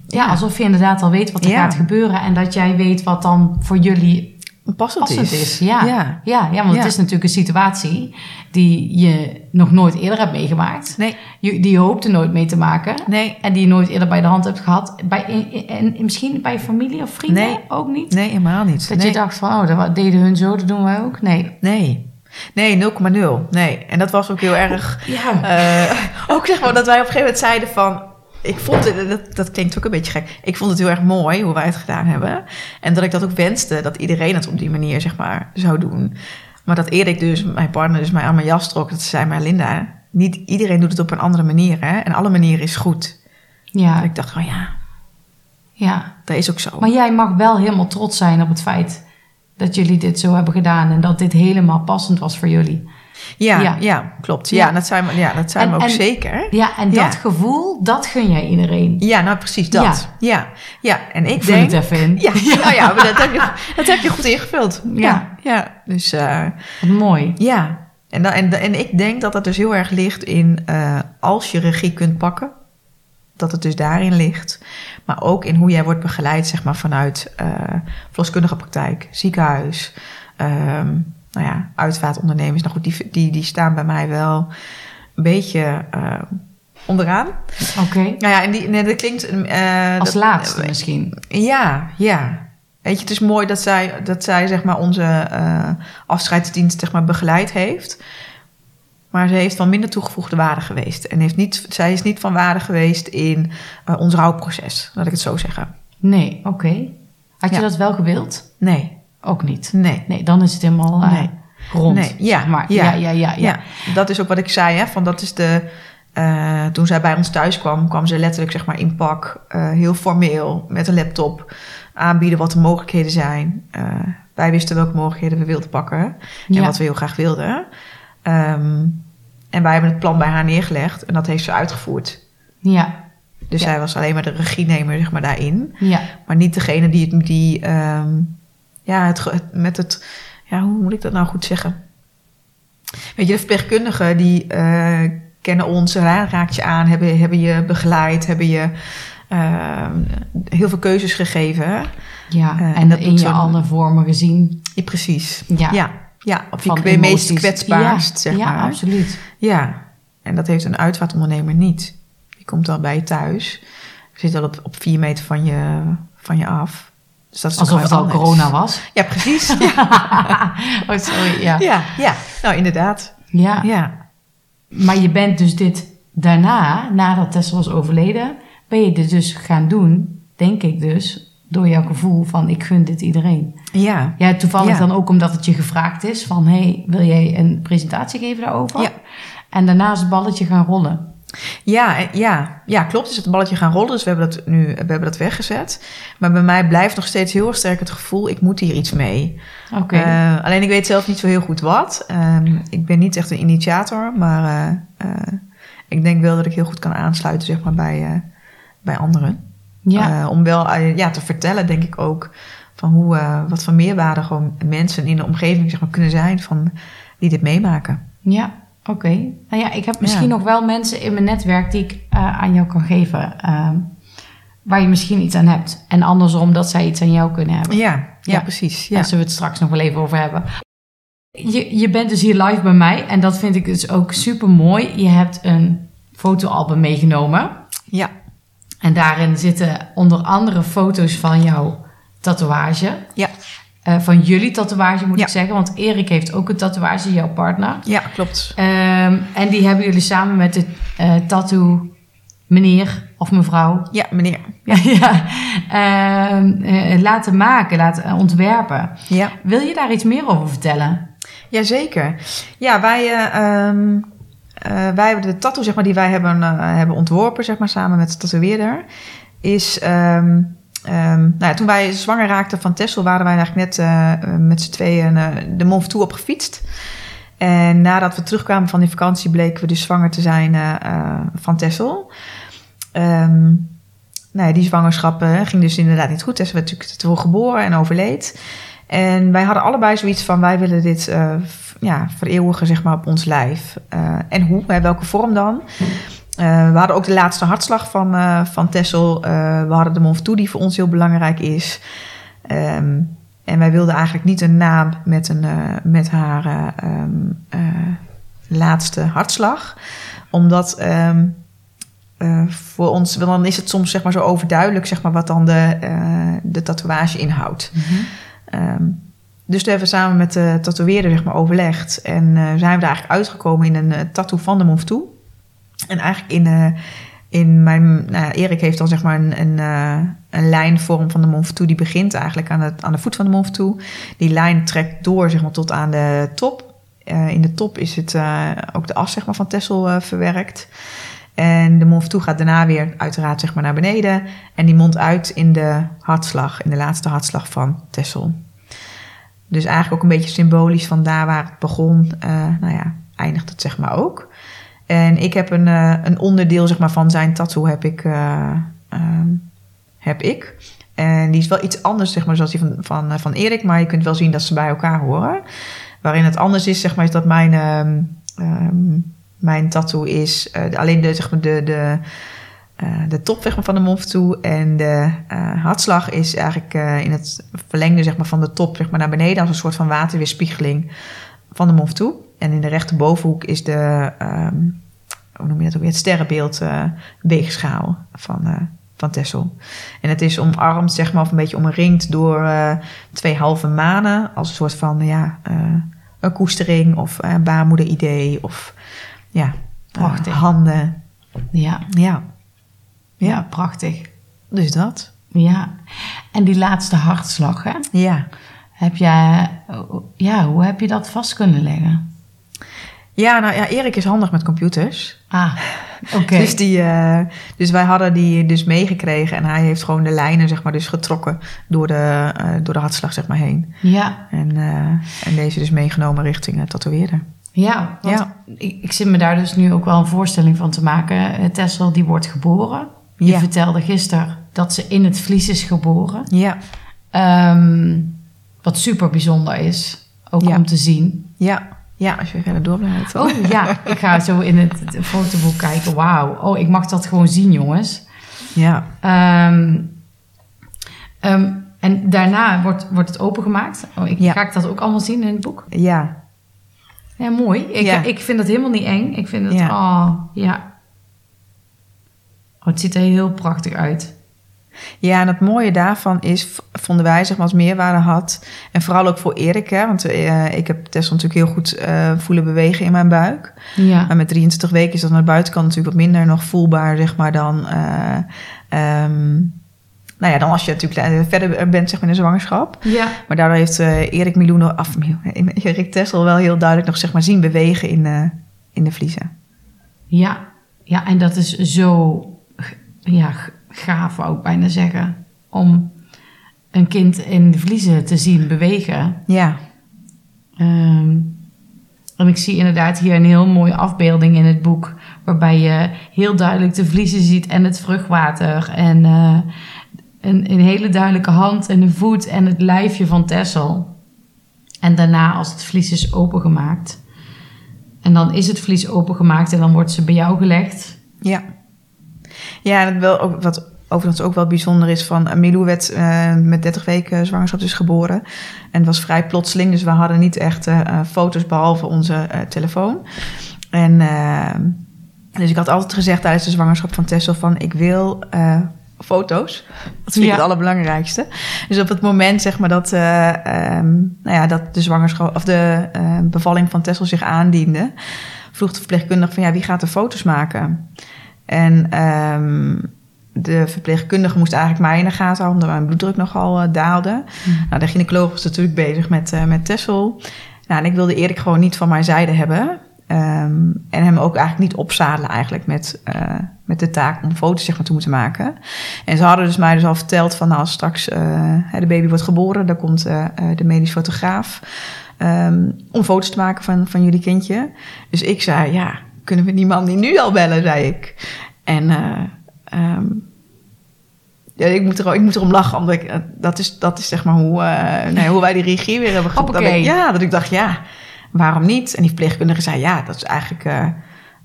ja, alsof je inderdaad al weet wat er Ja. gaat gebeuren. En dat jij weet wat dan voor jullie passend, passend is. is. Ja, ja. ja. ja, want Ja. het is natuurlijk een situatie die je nog nooit eerder hebt meegemaakt. Nee, Je- Die je hoopte nooit mee te maken. nee, En die je nooit eerder bij de hand hebt gehad. Bij, in- en misschien bij familie of vrienden Nee. ook niet. nee, helemaal niet. Dat nee. je dacht van, oh, dat deden hun zo, dat doen wij ook. Nee. Nee. Nee, 0,0. Nee. En dat was ook heel erg. Ja. eh, ook zeg maar dat wij op een gegeven moment zeiden van. Ik vond het, dat, dat klinkt ook een beetje gek. Ik vond het heel erg mooi hoe wij het gedaan hebben. En dat ik dat ook wenste dat iedereen het op die manier zeg maar zou doen. Maar dat Erik dus, mijn partner, dus mij aan mijn jas trok. Dat zei maar Linda, niet iedereen doet het op een andere manier. Hè? En alle manieren is goed. Ja, Dat ik dacht van ja, ja. dat is ook zo. Maar jij mag wel helemaal trots zijn op het feit dat jullie dit zo hebben gedaan. En dat dit helemaal passend was voor jullie. Ja, ja. ja. klopt. Ja. Ja, dat zijn we, ja, dat zijn En- we ook en- zeker. Ja, en dat gevoel, dat gun jij iedereen. Ja, nou precies dat. Ja, ja. En ik Vul denk... het even in. Ja, ja, ja maar dat heb, je, dat heb je goed ingevuld. Ja. Ja. Dus eh, mooi. ja. En, dan, en, en ik denk dat dat dus heel erg ligt in eh, als je regie kunt pakken, dat het dus daarin ligt. Maar ook in hoe jij wordt begeleid, zeg maar, vanuit eh verloskundige praktijk, ziekenhuis, ehm, nou ja, uitvaartondernemers. Nou goed, die, die, die staan bij mij wel een beetje eh, onderaan. Oké. Nou ja, en die, nee, dat klinkt... eh, Als dat- laatste misschien. ja, ja. Weet je, het is mooi dat zij, dat zij zeg maar, onze eh, afscheidsdienst zeg maar, begeleid heeft. Maar ze heeft van minder toegevoegde waarde geweest. En heeft niet, zij is niet van waarde geweest in ons rouwproces, laat ik het zo zeggen. Nee, oké. Had je dat wel gewild? Nee, Ook niet. nee. Nee, dan is het helemaal eh, Nee. rond. Nee, ja, zeg maar. ja, ja, ja, ja, ja. Ja, dat is ook wat ik zei. Hè, van dat is de, eh, toen zij bij ons thuis kwam, kwam ze letterlijk zeg maar, in pak. eh, heel formeel, met een laptop. Aanbieden wat de mogelijkheden zijn. Wij wisten welke mogelijkheden we wilden pakken. En Ja. wat we heel graag wilden. Ehm, en wij hebben het plan bij haar neergelegd. En dat heeft ze uitgevoerd. Ja, Dus Ja. zij was alleen maar de regienemer zeg maar, daarin. ja. Maar niet degene die, die ehm, ja, het, met het, ja, hoe moet ik dat nou goed zeggen? Weet je, de verpleegkundigen die eh, kennen ons, ra- raakt je aan, hebben, hebben je begeleid, hebben je ehm, heel veel keuzes gegeven. ja. Eh, en dat in je alle vormen gezien. Ja, precies. Ja. Ja, ja op je kwe- meest kwetsbaarst, ja, zeg ja, maar. absoluut. Ja, en dat heeft een uitvaartondernemer niet. Die komt dan bij je thuis, zit al op, op vier meter van je, van je af. Dus dat is toch Alsof het al anders. corona was. Ja, precies. oh, sorry, ja. Ja, ja. Nou, inderdaad. Ja. Ja. Maar je bent dus dit daarna, nadat Tessel was overleden, ben je dit dus gaan doen, denk ik dus, door jouw gevoel van ik gun dit iedereen. Ja. Ja, toevallig Ja. dan ook omdat het je gevraagd is van hey, wil jij een presentatie geven daarover? Ja. En daarna is het balletje gaan rollen. Ja, en- ja, ja, klopt. Dus het balletje gaan rollen. Dus we hebben dat nu we hebben dat weggezet. Maar bij mij blijft nog steeds heel erg sterk het gevoel: ik moet hier iets mee. Oké. Eh, alleen ik weet zelf niet zo heel goed wat. Ehm, ik ben niet echt een initiator, maar eh, eh, ik denk wel dat ik heel goed kan aansluiten zeg maar, bij, eh, bij anderen. ja. Eh, om wel eh, ja, te vertellen, denk ik ook, van hoe, eh, wat voor meerwaarde gewoon mensen in de omgeving zeg maar, kunnen zijn van, die dit meemaken. Ja, oké. Nou ja, ik heb misschien Ja. nog wel mensen in mijn netwerk die ik eh, aan jou kan geven. ehm, waar je misschien iets aan hebt. En andersom dat zij iets aan jou kunnen hebben. Ja, ja, Ja. precies. Daar Ja. zullen we het straks nog wel even over hebben. Je, je bent dus hier live bij mij. En dat vind ik dus ook super mooi. Je hebt een fotoalbum meegenomen. ja, En daarin zitten onder andere foto's van jouw tatoeage. ja, Eh, van jullie tatoeage moet Ja. ik zeggen. Want Erik heeft ook een tatoeage, jouw partner. ja, klopt. Ehm, en die hebben jullie samen met de eh tattoo meneer of mevrouw Ja, meneer. ja, ja, ehm, eh, laten maken, laten ontwerpen. Ja. Wil je daar iets meer over vertellen? Jazeker. Ja, wij, eh, ehm, eh, wij hebben de tattoo zeg maar, die wij hebben, hebben ontworpen, zeg maar, samen met de tatoeëerder, is... ehm, nou toen wij zwanger raakten van Tessel, waren wij eigenlijk net eh, eh, met z'n tweeën eh, de Mont Ventoux opgefietst. En nadat we terugkwamen van die vakantie, bleken we dus zwanger te zijn van Tessel. Ehm, nou ja, die zwangerschap ging dus inderdaad niet goed. Tessel werd natuurlijk te geboren en overleed. En wij hadden allebei zoiets van: wij willen dit ja, vereeuwigen zeg maar, op ons lijf. En hoe, hè, welke vorm dan? We hadden ook de laatste hartslag van, eh van Tessel. Eh, we hadden de Mont die voor ons heel belangrijk is. Ehm, en wij wilden eigenlijk niet een naam met, een, eh, met haar eh, ehm, eh, laatste hartslag. Omdat ehm, eh, voor ons, dan is het soms zeg maar, zo overduidelijk zeg maar, wat dan de, eh, de tatoeage inhoudt. Ehm, dus toen hebben we samen met de tatoeëerder zeg maar, overlegd. En eh, zijn we er eigenlijk uitgekomen in een eh, tattoo van de Ventoux. En eigenlijk in, eh, in mijn... Nou, Erik heeft dan zeg maar een, een, eh, een lijnvorm van de Mont. Die begint eigenlijk aan de, aan de voet van de Mont. Die lijn trekt door zeg maar, tot aan de top. Eh, in de top is het ook de as zeg maar, van Tessel verwerkt. En de Ventoux gaat daarna weer uiteraard zeg maar, naar beneden. En die mondt uit in de hartslag, in de laatste hartslag van Tessel. Dus eigenlijk ook een beetje symbolisch van daar waar het begon, eh, nou ja, eindigt het zeg maar ook. En ik heb een, eh, een onderdeel zeg maar, van zijn tattoo heb ik, eh, ehm, heb ik. En die is wel iets anders zeg maar, zoals die van, van, eh, van Erik, maar je kunt wel zien dat ze bij elkaar horen. Waarin het anders is, zeg maar, is dat mijn, ehm, ehm, mijn tattoo is alleen de, zeg maar, de, de, de top van de Mont Ventoux. En de hartslag is eigenlijk in het verlengde zeg maar, van de top zeg maar, naar beneden... als een soort van waterweerspiegeling van de Mont Ventoux. En in de rechterbovenhoek is de, ehm, hoe noem je dat ook weer, het sterrenbeeld eh, weegschaal van, eh, van Tessel. En het is omarmd, zeg maar, of een beetje omringd door eh, twee halve manen... als een soort van, ja, een koestering of baarmoeder-idee of ja, Prachtig. handen. Ja, Ja, ja. Ja. prachtig. dus dat. Ja. En die laatste hartslag, hè? Ja. Heb jij, ja, hoe heb je dat vast kunnen leggen? Ja, nou ja, Erik is handig met computers. Ah, oké. Dus, die, eh, dus wij hadden die dus meegekregen en hij heeft gewoon de lijnen zeg maar dus getrokken door de, eh, door de hartslag zeg maar heen. Ja, En, eh, en deze dus meegenomen richting het tatoeëerder. ja, want Ja. Ik, ik zit me daar dus nu ook wel een voorstelling van te maken. Tessel, die wordt geboren. Je Ja. vertelde gisteren dat ze in het vlies is geboren. Ja, Ehm, wat super bijzonder is, ook Ja. om te zien. ja, ja, als je verder door blijft. Oh ja, ik ga zo in het, het fotoboek kijken. Wauw. Oh, ik mag dat gewoon zien, jongens. Ja, Ehm, ehm, en daarna wordt, wordt het opengemaakt. Oh, ik, Ja. Ga ik dat ook allemaal zien in het boek? ja, Ja, mooi. Ik, Ja. ik vind het helemaal niet eng. Ik vind het, Ja. oh, ja. Oh, het ziet er heel prachtig uit. Ja, en het mooie daarvan is, vonden wij, zeg maar, als meerwaarde had. En vooral ook voor Erik, hè. Want eh, ik heb Tessel natuurlijk heel goed eh, voelen bewegen in mijn buik. Ja. Maar met 23 weken is dat aan de buitenkant natuurlijk wat minder nog voelbaar, zeg maar, dan... eh, ehm, nou ja, dan als je natuurlijk verder bent, zeg maar, in de zwangerschap. Ja. Maar daardoor heeft Erik Milou, af, Erik Tessel wel heel duidelijk nog, zeg maar, zien bewegen in, in de vliezen. Ja. Ja, en dat is zo ja, gaaf, wou ik bijna zeggen. Om een kind in de vliezen te zien bewegen. Ja, Ehm, en ik zie inderdaad hier een heel mooie afbeelding in het boek. Waarbij je heel duidelijk de vliezen ziet en het vruchtwater. En eh, een, een hele duidelijke hand en een voet en het lijfje van Tessel. En daarna als het vlies is opengemaakt. En dan is het vlies opengemaakt en dan wordt ze bij jou gelegd. Ja. Ja, wel ook, wat overigens ook wel bijzonder is van... eh, Milou werd eh, met 30 weken zwangerschap dus geboren. En het was vrij plotseling, dus we hadden niet echt eh, foto's behalve onze telefoon. En dus ik had altijd gezegd tijdens de zwangerschap van Tessel van... ik wil foto's. Dat vind ik Ja. het allerbelangrijkste. Dus op het moment zeg maar dat, eh, ehm, nou ja, dat de zwangerschap of de bevalling van Tessel zich aandiende... vroeg de verpleegkundige van ja, wie gaat er foto's maken? En ehm, de verpleegkundige moest eigenlijk mij in de gaten houden, omdat mijn bloeddruk nogal eh, daalde. Nou, de gynaecoloog was natuurlijk bezig met, eh, met Tessel. Nou, en ik wilde Erik gewoon niet van mijn zijde hebben. Ehm, en hem ook eigenlijk niet opzadelen eigenlijk met, eh, met de taak om foto's zeg maar, te moeten maken. En ze hadden dus mij dus al verteld van nou, als straks de baby wordt geboren, dan komt de medisch fotograaf ehm, om foto's te maken van, van jullie kindje. Dus ik zei, ja, kunnen we die man die nu al bellen, zei ik. En eh, ehm, ja, ik, moet er, ik moet erom lachen, omdat ik, eh, dat, is, dat is zeg maar hoe, eh, nee, hoe wij die regie weer hebben ge- dat Hoppakee. ik, Ja, dat ik dacht, ja, waarom niet? En die verpleegkundige zei, ja, dat is eigenlijk...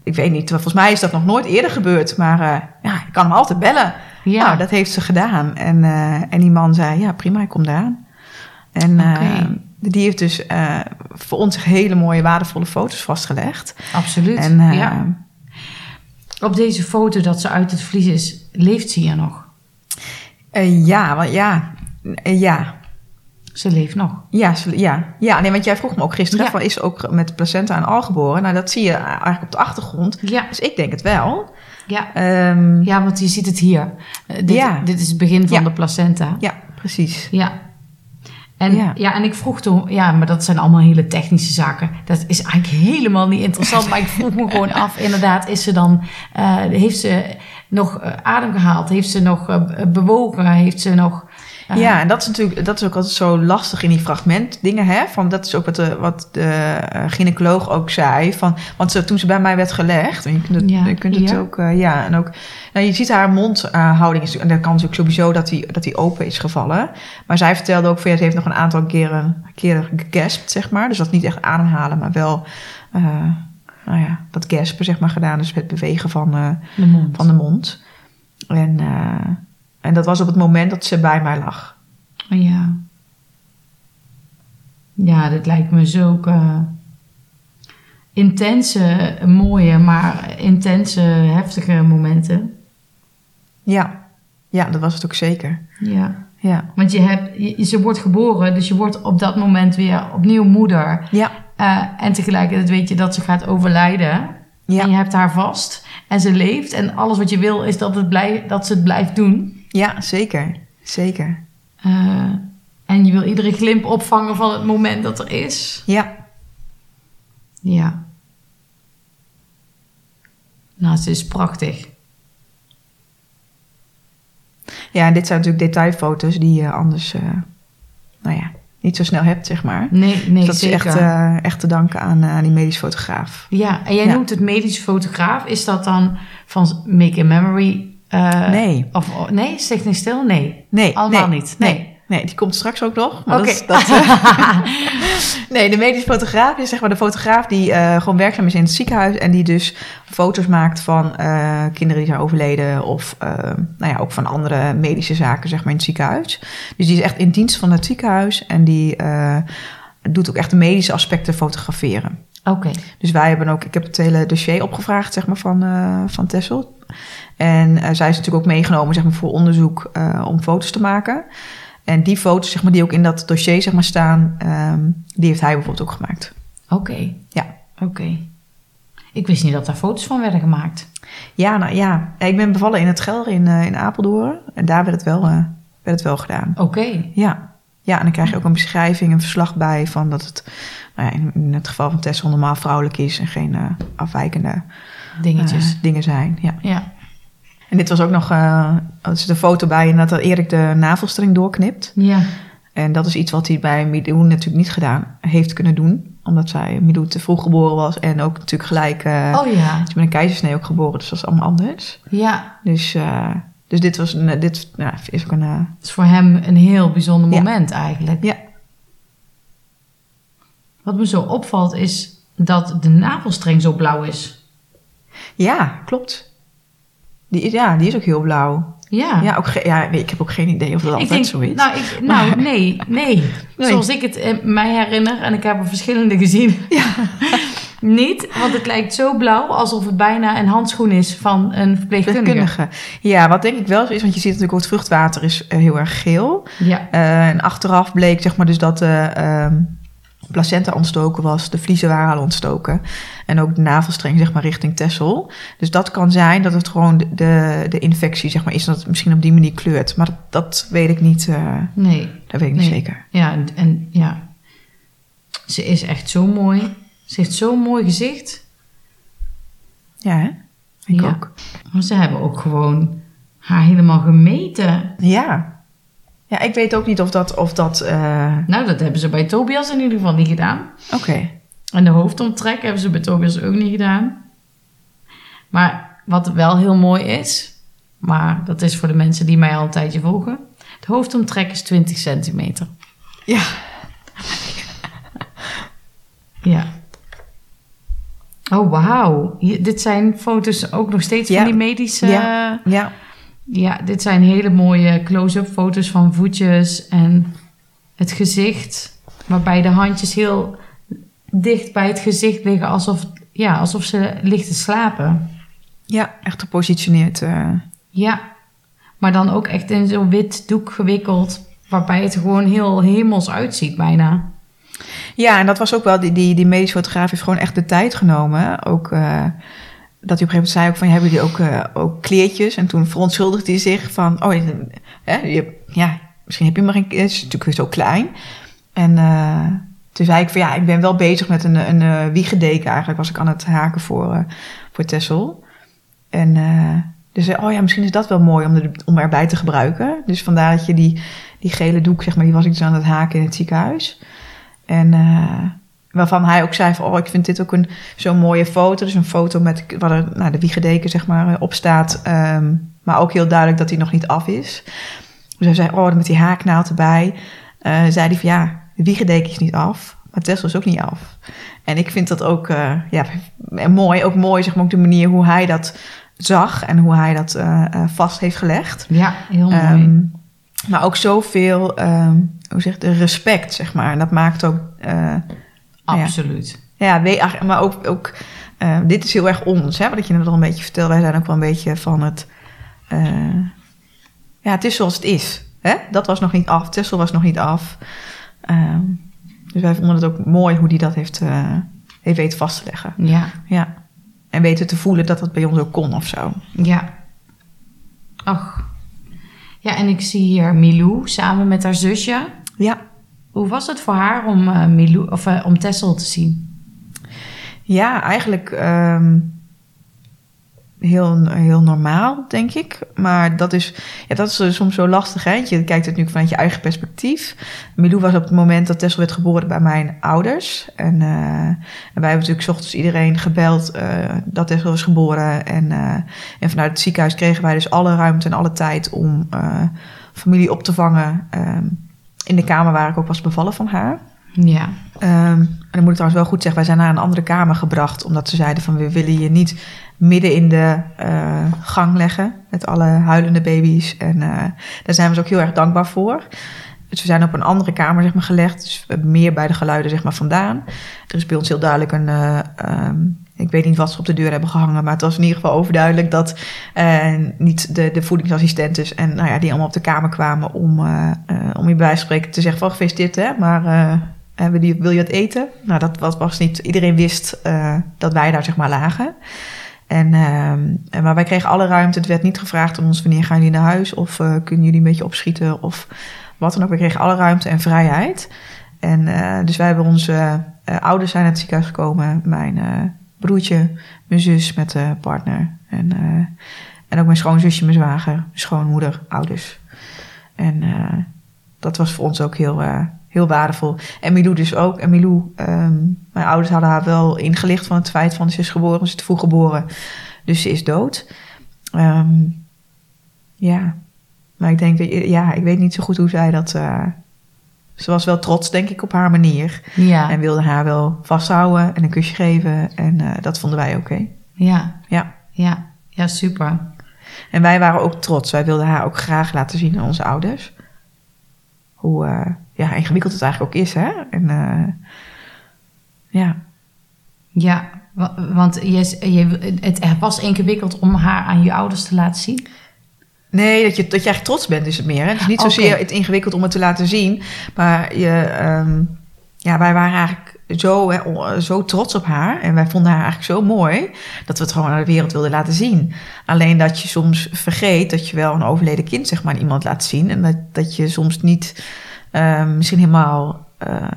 ik weet niet, volgens mij is dat nog nooit eerder gebeurd. Maar ja, ik kan hem altijd bellen. Ja. Nou, dat heeft ze gedaan. En, en die man zei, ja, prima, ik kom eraan. En eh, Oké. Die heeft dus eh, voor ons hele mooie, waardevolle foto's vastgelegd. Absoluut. En eh, ja. Op deze foto dat ze uit het vlies is, leeft ze hier nog. eh, ja, want ja, ja, Ze leeft nog. Ja, ze- ja, ja. Nee, want jij vroeg me ook gisteren, Ja. van, is ze ook met placenta en al geboren? Nou, dat zie je eigenlijk op de achtergrond. Ja, Dus ik denk het wel. ja. Ehm, ja. ja want je ziet het hier. Dit, Ja. dit is het begin van Ja. de placenta. precies. Ja. En, Ja. ja. en ik vroeg toen, ja, maar dat zijn allemaal hele technische zaken. Dat is eigenlijk helemaal niet interessant. maar ik vroeg me gewoon af, inderdaad, is ze dan, eh, heeft ze nog eh, adem gehaald? Heeft ze nog eh, bewogen? Heeft ze nog. Ja, en dat is natuurlijk dat is ook altijd zo lastig in die fragment dingen, hè? Van dat is ook wat de, wat de eh, gynaecoloog ook zei. Van, want ze, toen ze bij mij werd gelegd, en je kunt het, Ja, je kunt het ook, eh, ja, en ook, nou, je ziet haar mondhouding is, en dat kan natuurlijk sowieso dat die, dat die open is gevallen. Maar zij vertelde ook van, ja, ze heeft nog een aantal keren, keren gegaspt, zeg maar. Dus dat niet echt ademhalen, maar wel, eh, nou ja, dat gaspen, zeg maar, gedaan. Dus het bewegen van, De mond. van de mond. En, eh, en dat was op het moment dat ze bij mij lag. Ja. Ja, dit lijkt me zulke intense, mooie, maar intense, heftige momenten. Ja, ja dat was het ook zeker. Ja. Ja, Want je hebt, ze wordt geboren, dus je wordt op dat moment weer opnieuw moeder. ja, Eh, en tegelijkertijd weet je dat ze gaat overlijden. En je ja, hebt haar vast. En ze leeft. En alles wat je wil is dat, het blij, dat ze het blijft doen. Ja zeker. Zeker. Eh, en je wil iedere glimp opvangen van het moment dat er is. Ja, Ja. Nou, het is prachtig. ja en dit zijn natuurlijk detailfoto's die je anders, eh, nou ja, niet zo snel hebt, zeg maar. Nee, nee, dus dat zeker. is echt, eh, echt te danken aan, die medisch fotograaf. Ja, en jij Ja. noemt het medisch fotograaf. Is dat dan van Make a Memory? Eh, Nee. Of, oh, nee, Stichting Stil? Nee. Nee, Allemaal nee, niet. Nee. Nee, die komt straks ook nog. Oké. nee, de medisch fotograaf is zeg maar de fotograaf die eh, gewoon werkzaam is in het ziekenhuis. En die dus foto's maakt van eh, kinderen die zijn overleden. Of nou ja, ook van andere medische zaken zeg maar in het ziekenhuis. Dus die is echt in dienst van het ziekenhuis. En die, doet ook echt de medische aspecten fotograferen. Oké. Dus wij hebben ook, ik heb het hele dossier opgevraagd zeg maar, van, eh van Tessel. En eh, zij is natuurlijk ook meegenomen zeg maar, voor onderzoek eh, om foto's te maken. En die foto's zeg maar, die ook in dat dossier zeg maar, staan, ehm, die heeft hij bijvoorbeeld ook gemaakt. Oké. Ja. Oké. Ik wist niet dat daar foto's van werden gemaakt. Ja, nou ja, ik ben bevallen in het Gelder in, in Apeldoorn. En daar werd het wel, werd het wel gedaan. Oké. Ja. Ja, en dan krijg je ook een beschrijving, een verslag bij van dat het nou ja, in, in het geval van Tessel normaal vrouwelijk is en geen eh, afwijkende Dingetjes. eh, dingen zijn. Ja. ja. En dit was ook nog, eh er zit een foto bij en dat Erik de navelstreng doorknipt. Ja. En dat is iets wat hij bij Milou natuurlijk niet gedaan heeft kunnen doen. Omdat zij Milou te vroeg geboren was en ook natuurlijk gelijk eh Oh ja. is met een keizersnee ook geboren. Dus dat is allemaal anders. Ja. Dus, dus dit, was een, dit nou, is ook een... eh, Het is voor hem een heel bijzonder Ja. moment eigenlijk. Ja. Wat me zo opvalt is dat de navelstreng zo blauw is. ja, klopt. Die, is- ja, die is ook heel blauw. Ja. Ja, ook ge- ja nee, ik heb ook geen idee of dat ik altijd denk, zo is. nou, ik, nou Maar- nee, nee, Nee. Zoals ik het eh, mij herinner, en ik heb er verschillende gezien. Ja. Niet, want het lijkt zo blauw alsof het bijna een handschoen is van een verpleegkundige. Verpleegkundige. Ja, wat denk ik wel zo is, want je ziet natuurlijk ook het vruchtwater is eh, heel erg geel. Ja. Eh, en achteraf bleek zeg maar dus dat de ehm, placenta ontstoken was, de vliezen waren al ontstoken. En ook de navelstreng zeg maar richting Tessel. Dus dat kan zijn dat het gewoon de, de, de infectie zeg maar is, dat het misschien op die manier kleurt. Maar dat, dat weet ik niet, eh, Nee. dat weet ik niet zeker. Ja, en ja. Ze is echt zo mooi. Ze heeft zo'n mooi gezicht. Ja, hè? Ik Ja. ook. Maar ze hebben ook gewoon haar helemaal gemeten. Ja. Ja, ik weet ook niet of dat... Of dat eh, Nou, dat hebben ze bij Tobias in ieder geval niet gedaan. Oké. En de hoofdomtrek hebben ze bij Tobias ook niet gedaan. Maar wat wel heel mooi is, maar dat is voor de mensen die mij al een tijdje volgen. De hoofdomtrek is 20 centimeter. Ja. Ja. Oh, wauw. Dit zijn foto's ook nog steeds Ja. van die medische... Ja. Ja. Ja, dit zijn hele mooie close-up foto's van voetjes en het gezicht. Waarbij de handjes heel dicht bij het gezicht liggen, alsof, ja, alsof ze ligt te slapen. Ja, echt gepositioneerd. eh. Ja, maar dan ook echt in zo'n wit doek gewikkeld, waarbij het gewoon heel hemels uitziet bijna. Ja, en dat was ook wel, die, die, die medisch fotograaf heeft gewoon echt de tijd genomen. Ook eh, dat hij op een gegeven moment zei ook van, hebben jullie ook, eh, ook kleertjes? En toen verontschuldigde hij zich van, oh, hè, je, ja, misschien heb je maar een, het is natuurlijk zo klein. En eh, toen zei ik van, ja, ik ben wel bezig met een, een wiegedeken eigenlijk, was ik aan het haken voor, voor Tessel. En dus zei, oh ja, misschien is dat wel mooi om, er, om erbij te gebruiken. Dus vandaar dat je die, die gele doek, zeg maar, die was ik dus aan het haken in het ziekenhuis. En eh, waarvan hij ook zei van, oh, ik vind dit ook een zo'n mooie foto. Dus een foto met waar er, nou, de wiegedeken zeg maar eh, op staat. ehm, maar ook heel duidelijk dat hij nog niet af is. Dus hij zei, oh, met die haaknaald erbij. eh, zei hij van, ja, de wiegedeken is niet af. Maar Tesla is ook niet af. En ik vind dat ook ja, mooi. Ook mooi, zeg maar, ook de manier hoe hij dat zag. En hoe hij dat vast heeft gelegd. Ja, heel mooi. Ehm, maar ook zoveel, ehm hoe zeg je, respect, zeg maar. En dat maakt ook, eh, Absoluut. ja, maar ook, ook eh, dit is heel erg ons, hè, wat je net al een beetje vertelde. Wij zijn ook wel een beetje van het, eh, ja, het is zoals het is. Hè? Dat was nog niet af, Tessel was nog niet af. Ehm, dus wij vonden het ook mooi hoe die dat heeft, heeft weten vast te leggen. Ja, Ja. En weten te voelen dat dat bij ons ook kon of zo. ja. Ach. Ja, en ik zie hier Milou samen met haar zusje. Ja, Hoe was het voor haar om, eh Milou, of, eh, om Tessel te zien? Ja, eigenlijk ehm, heel, heel normaal, denk ik. Maar dat is, ja, dat is soms zo lastig. Hè? Je kijkt het nu vanuit je eigen perspectief. Milou was op het moment dat Tessel werd geboren bij mijn ouders. En, eh, en wij hebben natuurlijk ochtends iedereen gebeld eh, dat Tessel was geboren. En, eh, en vanuit het ziekenhuis kregen wij dus alle ruimte en alle tijd om eh, familie op te vangen. ehm, in de kamer waar ik ook was bevallen van haar. Ja. Ehm, en dan moet ik trouwens wel goed zeggen, wij zijn naar een andere kamer gebracht. Omdat ze zeiden van we willen je niet midden in de eh, gang leggen. Met alle huilende baby's. En eh, daar zijn we ze ook heel erg dankbaar voor. dus we zijn op een andere kamer zeg maar, gelegd. Dus meer bij de geluiden zeg maar, vandaan. Er is bij ons heel duidelijk een... eh, ehm, ik weet niet wat ze op de deur hebben gehangen, maar het was in ieder geval overduidelijk dat niet de, de voedingsassistentes en nou ja, die allemaal op de kamer kwamen om, eh, om je bij van spreken te zeggen van gefeliciteerd hè, maar eh, hebben die, wil je wat eten? Nou, dat was, was niet, iedereen wist eh, dat wij daar zeg maar lagen. En, ehm, en, maar wij kregen alle ruimte. Het werd niet gevraagd aan ons wanneer gaan jullie naar huis of eh, kunnen jullie een beetje opschieten of wat dan ook. We kregen alle ruimte en vrijheid. En eh, dus wij hebben onze ouders zijn naar het ziekenhuis gekomen. Mijn broertje, mijn zus met partner. En, en ook mijn schoonzusje, mijn zwager, mijn schoonmoeder, ouders. En dat was voor ons ook heel, heel waardevol. En Milou dus ook. En Milou, ehm, mijn ouders hadden haar wel ingelicht van het feit van ze is geboren, ze is te vroeg geboren. Dus ze is dood. Ehm, ja, maar ik denk, dat- ja, ik weet niet zo goed hoe zij dat... eh, ze was wel trots, denk ik, op haar manier. Ja, En wilde haar wel vasthouden en een kusje geven. En eh, dat vonden wij oké. ja, Ja. ja, ja, super. En wij waren ook trots. Wij wilden haar ook graag laten zien aan onze ouders. Hoe eh, ja, ingewikkeld het eigenlijk ook is, hè? En eh, ja, Ja, wa- want je, je, het was ingewikkeld om haar aan je ouders te laten zien. Nee, dat je, dat je eigenlijk trots bent is het meer. Hè? Het is niet zozeer het ingewikkeld om het te laten zien. Maar je, ehm, ja, wij waren eigenlijk zo, hè, zo trots op haar. En wij vonden haar eigenlijk zo mooi. Dat we het gewoon aan de wereld wilden laten zien. Alleen dat je soms vergeet dat je wel een overleden kind zeg maar, aan iemand laat zien. En dat, dat je soms niet ehm, misschien helemaal... eh,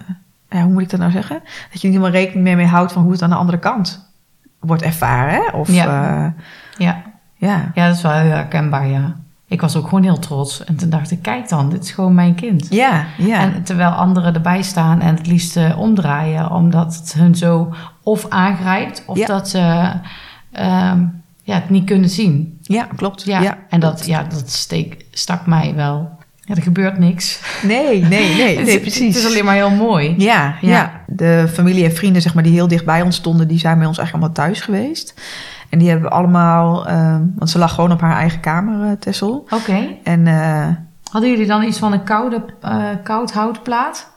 ja, hoe moet ik dat nou zeggen? Dat je niet helemaal rekening mee, mee houdt van hoe het aan de andere kant wordt ervaren. Hè? Of Ja. ja. Ja, ja. ja dat is wel heel herkenbaar, ja. Ik was ook gewoon heel trots. En toen dacht ik, kijk dan, dit is gewoon mijn kind. Ja, ja. En terwijl anderen erbij staan en het liefst eh, omdraaien, omdat het hun zo of aangrijpt of Ja. dat ze ehm, ja, het niet kunnen zien. ja, klopt. Ja, ja en dat, ja, dat steek, stak mij wel. Ja, er gebeurt niks. Nee, nee, nee, Het- nee, precies. Het is alleen maar heel mooi. Ja, Ja. ja, de familie en vrienden zeg maar, die heel dicht bij ons stonden, die zijn bij ons eigenlijk allemaal thuis geweest. En die hebben we allemaal, ehm, want ze lag gewoon op haar eigen kamer, eh, Tessel. Oké. En eh, Hadden jullie dan iets van een koude, eh, koud houtplaat?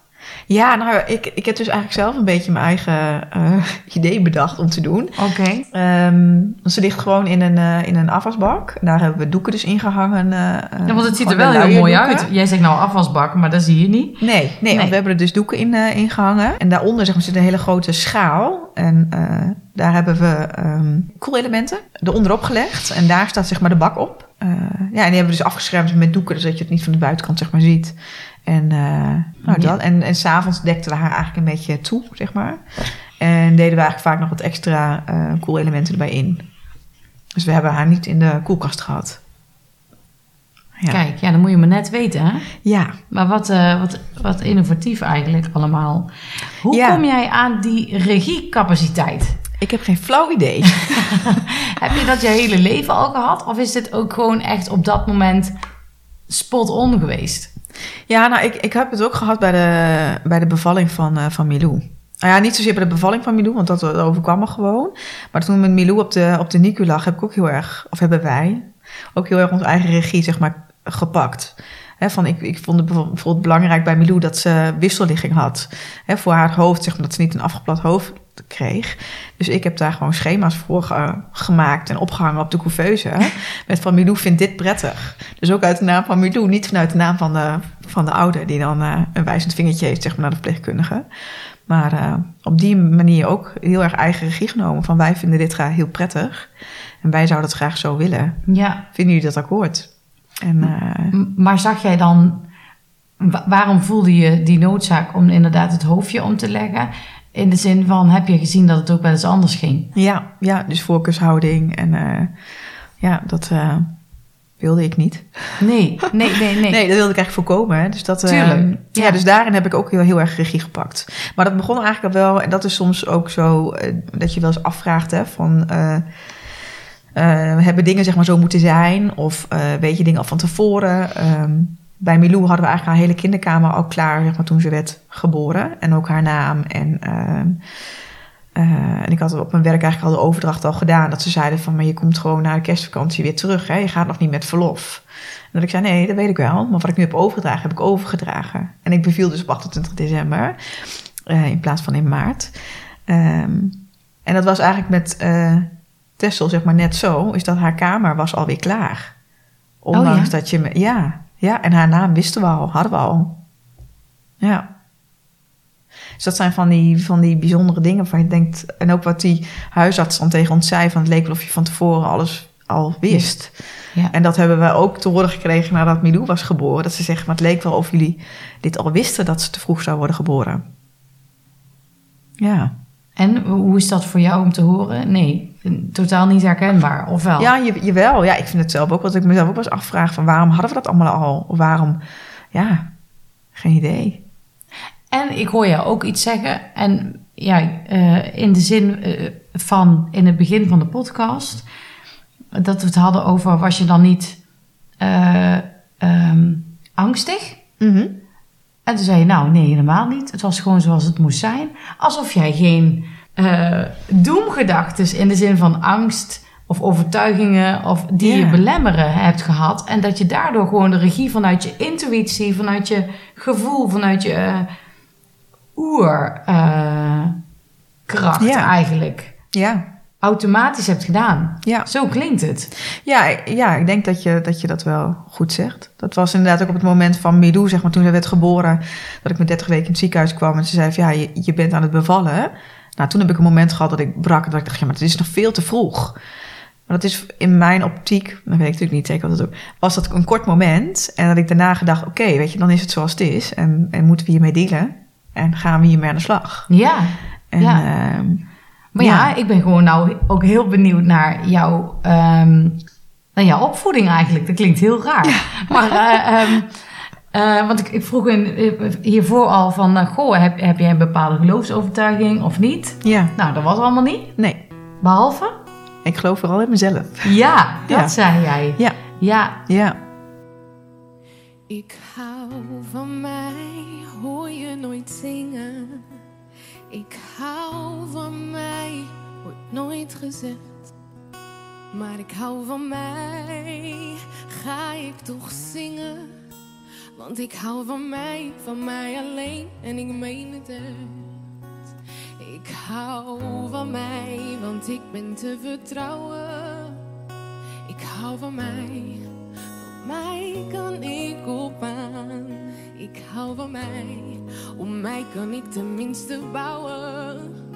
Ja, nou, ik, ik heb dus eigenlijk zelf een beetje mijn eigen eh, idee bedacht om te doen. Oké. Ehm, want ze ligt gewoon in een, eh, in een afwasbak. Daar hebben we doeken dus ingehangen. eh, Ja, want het ziet er wel de heel mooi uit. Jij zegt nou afwasbak, maar dat zie je niet. Nee, nee, Nee. want we hebben er dus doeken in, eh, in gehangen. En daaronder zeg maar, zit een hele grote schaal. En daar hebben we ehm koelelementen eronder gelegd. En daar staat zeg maar de bak op. Ja, en die hebben we dus afgeschermd met doeken, zodat je het niet van de buitenkant zeg maar ziet. En, eh, nou, dat. en, en s'avonds dekten we haar eigenlijk een beetje toe, zeg maar. En deden we eigenlijk vaak nog wat extra eh koelelementen erbij in. Dus we hebben haar niet in de koelkast gehad. Ja. Kijk, ja, dan moet je maar net weten, hè? Ja, Maar wat, eh, wat, wat innovatief eigenlijk allemaal. Hoe Ja. kom jij aan die regiecapaciteit? ik heb geen flauw idee. Heb je dat je hele leven al gehad? Of is dit ook gewoon echt op dat moment spot on geweest? Ja, nou, ik, ik heb het ook gehad bij de, bij de bevalling van, eh van Milou. Nou ja, niet zozeer bij de bevalling van Milou, want dat, overkwam me gewoon. Maar toen met Milou op de, op de NICU lag, heb ik ook heel erg, of hebben wij, ook heel erg onze eigen regie, zeg maar, gepakt. Van, ik, ik vond het bijvoorbeeld belangrijk bij Milou dat ze wisselligging had. Voor haar hoofd, zeg maar, dat ze niet een afgeplat hoofd kreeg. Dus ik heb daar gewoon schema's voor ge- gemaakt en opgehangen op de couveuse. Met van Milou vindt dit prettig. Dus ook uit de naam van Milou, niet vanuit de naam van de, van de ouder... die dan eh, een wijzend vingertje heeft, zeg maar, naar de verpleegkundige. Maar eh, op die manier ook heel erg eigen regie genomen. Van wij vinden dit graag heel prettig. En wij zouden het graag zo willen. Ja, Vinden jullie dat akkoord? En eh, maar zag jij dan... wa- waarom voelde je die noodzaak om inderdaad het hoofdje om te leggen? In de zin van, heb je gezien dat het ook wel eens anders ging? ja, ja, dus voorkeurshouding. En eh, ja, dat eh, wilde ik niet. Nee, nee, nee, nee. Nee, dat wilde ik eigenlijk voorkomen. Hè. Dus dat, eh, Tuurlijk, ja. ja. dus daarin heb ik ook heel, heel erg regie gepakt. Maar dat begon eigenlijk al wel, en dat is soms ook zo, eh, dat je wel eens afvraagt hè, van... hebben dingen zeg maar zo moeten zijn? Of weet je dingen al van tevoren? Ehm, bij Milou hadden we eigenlijk haar hele kinderkamer al klaar zeg maar, toen ze werd geboren. En ook haar naam. En ehm, Eh, en ik had op mijn werk eigenlijk al de overdracht al gedaan. Dat ze zeiden van, maar je komt gewoon na de kerstvakantie weer terug. Hè? Je gaat nog niet met verlof. En dat ik zei, nee, dat weet ik wel. Maar wat ik nu heb overgedragen, heb ik overgedragen. En ik beviel dus op 28 december. eh, in plaats van in maart. Ehm, en dat was eigenlijk met eh Tessel, zeg maar, net zo. Is dat haar kamer was alweer klaar. Ondanks Oh ja? dat je... me- Ja, ja, en haar naam wisten we al. Hadden we al. Ja. Dus dat zijn van die, van die bijzondere dingen waarvan je denkt... En ook wat die huisarts dan tegen ons zei... van het leek wel of je van tevoren alles al wist. Ja. En dat hebben we ook te horen gekregen nadat Milou was geboren. Dat ze zeggen, maar het leek wel of jullie dit al wisten... dat ze te vroeg zou worden geboren. Ja, En hoe is dat voor jou om te horen? Nee, totaal niet herkenbaar, of wel? ja je, jawel. Ja, ik vind het zelf ook. Wat ik mezelf ook wel eens afvraag... van waarom hadden we dat allemaal al? Of waarom... Ja, geen idee. En ik hoor jou ook iets zeggen. En ja, eh, in de zin eh, van in het begin van de podcast. Dat we het hadden over was je dan niet ehm, angstig? Mhm. En toen zei je nou nee helemaal niet. Het was gewoon zoals het moest zijn. Alsof jij geen eh doemgedachtes in de zin van angst of overtuigingen of die je belemmeren hebt gehad. En dat je daardoor gewoon de regie vanuit je intuïtie, vanuit je gevoel, vanuit je eh, oerkracht eigenlijk Ja, automatisch hebt gedaan. ja. Zo klinkt het. Ja, ja, ik denk dat je, dat je dat wel goed zegt. Dat was inderdaad ook op het moment van Milou, zeg maar, toen zij werd geboren, dat ik met 30 weken in het ziekenhuis kwam en ze zei van ja, je, je bent aan het bevallen. Nou, toen heb ik een moment gehad dat ik brak en dat ik dacht, ja, maar het is nog veel te vroeg. Maar dat is in mijn optiek, dat weet ik natuurlijk niet zeker wat dat ook, was dat een kort moment. En dat ik daarna gedacht, oké, weet je, dan is het zoals het is. En, en moeten we hiermee dealen. En gaan we hiermee aan de slag. Ja. En, Ja. ehm, Maar ja. Ja. ik ben gewoon nou ook heel benieuwd naar jouw, ehm, naar jouw opvoeding eigenlijk. Dat klinkt heel raar. Maar, eh, ehm, eh, want ik, ik vroeg in, eh, hiervoor al van, eh, goh, heb, heb jij een bepaalde geloofsovertuiging of niet? ja, Nou, dat was allemaal niet. nee, Behalve? ik geloof vooral in mezelf. Ja, dat Ja. zei jij. Ja. Ja, Ja, Ik hou van mij, hoor je nooit zingen. Ik hou van mij, wordt nooit gezegd. Maar ik hou van mij, ga ik toch zingen. Want ik hou van mij, van mij alleen en ik meen het echt. Ik hou van mij, want ik ben te vertrouwen. Ik hou van mij. Op mij kan ik op aan. Ik hou van mij. Op mij kan ik tenminste bouwen.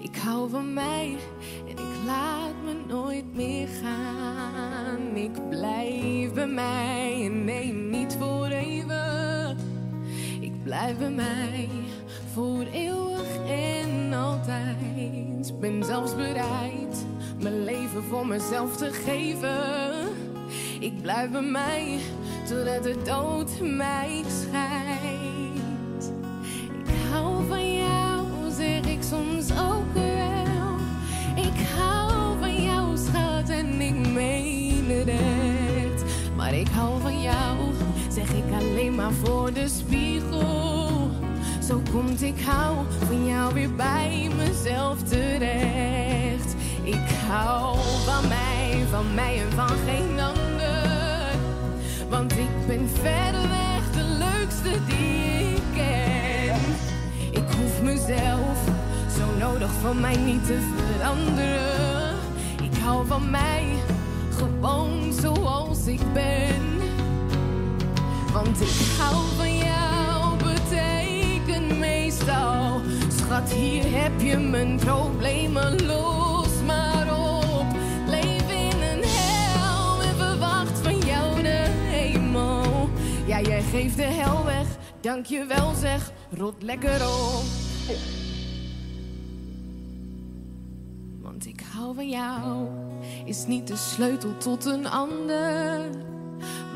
Ik hou van mij en ik laat me nooit meer gaan. Ik blijf bij mij en nee, niet voor even. Ik blijf bij mij voor eeuwig en altijd. Ben zelfs bereid mijn leven voor mezelf te geven. Ik blijf bij mij totdat de dood mij scheidt. Ik hou van soms Ik hou van jou, schat, en ik meen het echt. Maar ik hou van jou, zeg ik alleen maar voor de spiegel. Zo komt ik hou van jou weer bij mezelf terecht. Ik hou van mij, van mij en van geen ander. Want ik ben verreweg de leukste die ik ken. Ik hoef mezelf nodig van mij niet te veranderen. Ik hou van mij gewoon zoals ik ben. Want ik hou van jou, betekent meestal. Schat, hier heb je mijn problemen los maar op. Leef in een hel en verwacht van jou de hemel. Ja, jij geeft de hel weg, dank je wel zeg, rot lekker op. Want ik hou van jou, is niet de sleutel tot een ander.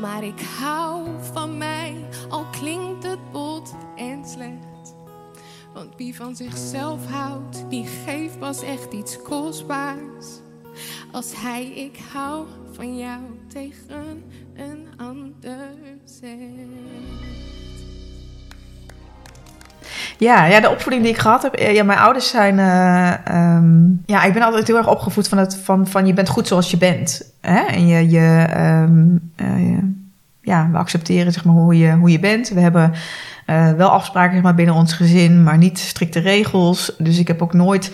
Maar ik hou van mij, al klinkt het bot en slecht. Want wie van zichzelf houdt, die geeft pas echt iets kostbaars. Als hij ik hou van jou tegen een ander zegt. Ja, ja, de opvoeding die ik gehad heb. Ja, mijn ouders zijn. eh, ehm, ja, ik ben altijd heel erg opgevoed van, het, van, van je bent goed zoals je bent. Hè? En je, je, ehm, eh, ja, we accepteren zeg maar, hoe, je, hoe je bent. We hebben eh, wel afspraken zeg maar, binnen ons gezin, maar niet strikte regels. Dus ik heb ook nooit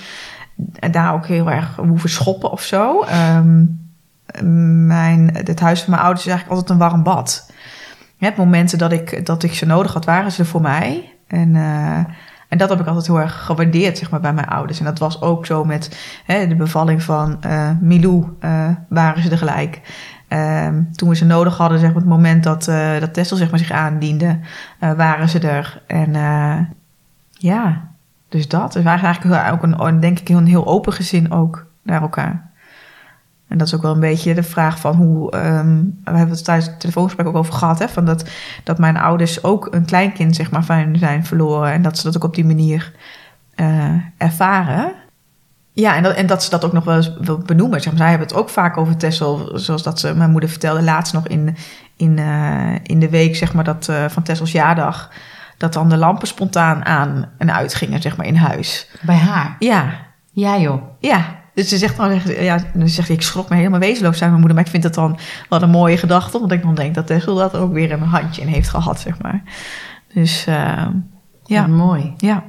daar ook heel erg hoeven schoppen of zo. Ehm, mijn, het huis van mijn ouders is eigenlijk altijd een warm bad. Op momenten dat ik, dat ik ze nodig had, waren ze er voor mij. En, eh, en dat heb ik altijd heel erg gewaardeerd zeg maar, bij mijn ouders. En dat was ook zo met hè, de bevalling van eh, Milou, eh, waren ze er gelijk. Ehm, toen we ze nodig hadden, zeg maar, het moment dat, eh dat zeg maar, zich aandiende, waren ze er. En ja, dus dat. Dus we waren eigenlijk ook een, denk ik, een heel open gezin ook naar elkaar. En dat is ook wel een beetje de vraag van hoe... ehm, we hebben het tijdens het telefoongesprek ook over gehad... Hè, van dat, dat mijn ouders ook een kleinkind zeg maar, van zijn verloren... en dat ze dat ook op die manier eh, ervaren. Ja, en dat, en dat ze dat ook nog wel eens wil benoemen. Zeg maar, zij hebben het ook vaak over Tessel... zoals dat ze mijn moeder vertelde laatst nog in, in, eh, in de week zeg maar, dat, eh, van Tessels jaardag... dat dan de lampen spontaan aan en uit gingen zeg maar, in huis. Bij haar. Ja, Ja, joh. ja, dus ze zegt dan, ja, dan zegt ik schrok me helemaal wezenloos zijn mijn moeder, maar ik vind het dan wel een mooie gedachte, omdat ik dan denk dat Tessel dat er ook weer een handje in heeft gehad, zeg maar. Dus uh, ja, mooi. ja.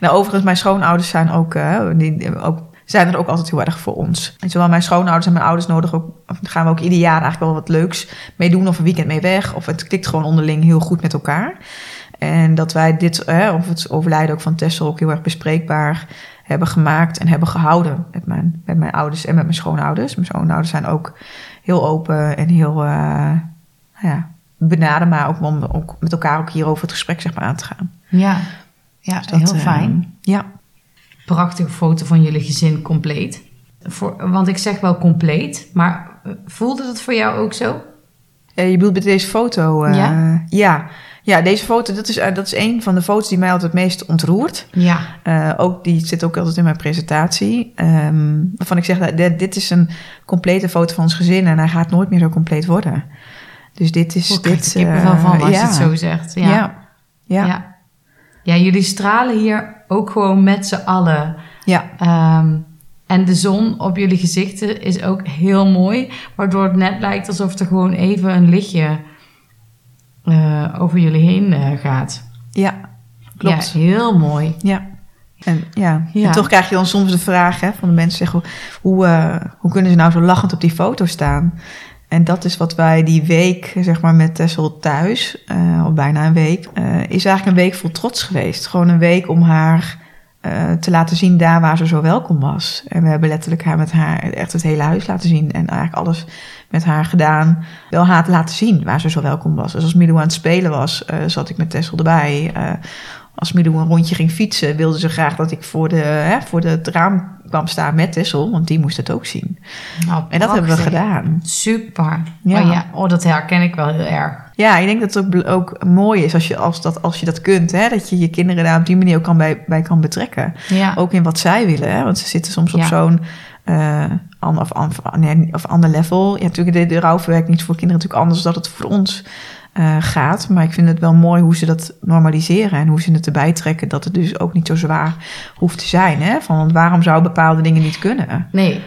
Nou, overigens, mijn schoonouders zijn ook, uh, die, ook, zijn er ook altijd heel erg voor ons. En zowel mijn schoonouders en mijn ouders nodig ook, gaan we ook ieder jaar eigenlijk wel wat leuks mee doen, of een weekend mee weg, of het klikt gewoon onderling heel goed met elkaar. En dat wij dit, eh, of het overlijden ook van Tessel ook heel erg bespreekbaar hebben gemaakt en hebben gehouden met mijn, met mijn ouders en met mijn schoonouders. Mijn schoonouders zijn ook heel open en heel uh, ja, benaden, maar ook om ook met elkaar ook hierover het gesprek zeg maar, aan te gaan. Ja, ja dus dat, heel fijn. Uh, ja. Prachtige foto van jullie gezin compleet. Voor, want ik zeg wel compleet, maar voelde dat voor jou ook zo? Je bedoelt bij deze foto? Uh, ja. ja. Ja, deze foto, dat is, uh, dat is een van de foto's die mij altijd het meest ontroert. Ja. Uh, ook, die zit ook altijd in mijn presentatie. Um, waarvan ik zeg, dit, dit is een complete foto van ons gezin en hij gaat nooit meer zo compleet worden. Dus dit is... Dit, ik er wel van als ja. je het zo zegt. Ja. Ja. ja. ja. ja. jullie stralen hier ook gewoon met z'n allen. Ja. Um, en de zon op jullie gezichten is ook heel mooi. Waardoor het net lijkt alsof er gewoon even een lichtje uh, over jullie heen uh, gaat. Ja, klopt. Ja, heel mooi. Ja. En, ja. Ja. en toch krijg je dan soms de vraag hè, van de mensen zeggen... Hoe, uh, hoe kunnen ze nou zo lachend op die foto staan? En dat is wat wij die week, zeg maar, met Tessel thuis... of bijna een week, is eigenlijk een week vol trots geweest. Gewoon een week om haar te laten zien daar waar ze zo welkom was. En we hebben letterlijk haar met haar echt het hele huis laten zien. En eigenlijk alles met haar gedaan. Wel haar te laten zien waar ze zo welkom was. Dus als Milou aan het spelen was, uh, zat ik met Tessel erbij. Uh, als Milou een rondje ging fietsen, wilde ze graag dat ik voor, de, hè, voor de, het raam kwam staan met Tessel. Want die moest het ook zien. Nou, en dat hebben we gedaan. Super. Ja. Oh, ja. oh, dat herken ik wel heel erg. Ja, ik denk dat het ook, ook mooi is als je, als, dat, als je dat kunt. Hè? Dat je je kinderen daar op die manier ook kan bij, bij kan betrekken. Ja. Ook in wat zij willen. Hè? Want ze zitten soms op zo'n uh, ander, of, of, nee, of ander level. Ja, natuurlijk, de, de rouwverwerking niet voor kinderen natuurlijk anders dan het voor ons uh, gaat. Maar ik vind het wel mooi hoe ze dat normaliseren. En hoe ze het erbij trekken dat het dus ook niet zo zwaar hoeft te zijn. Hè? Van, want waarom zou bepaalde dingen niet kunnen? Nee,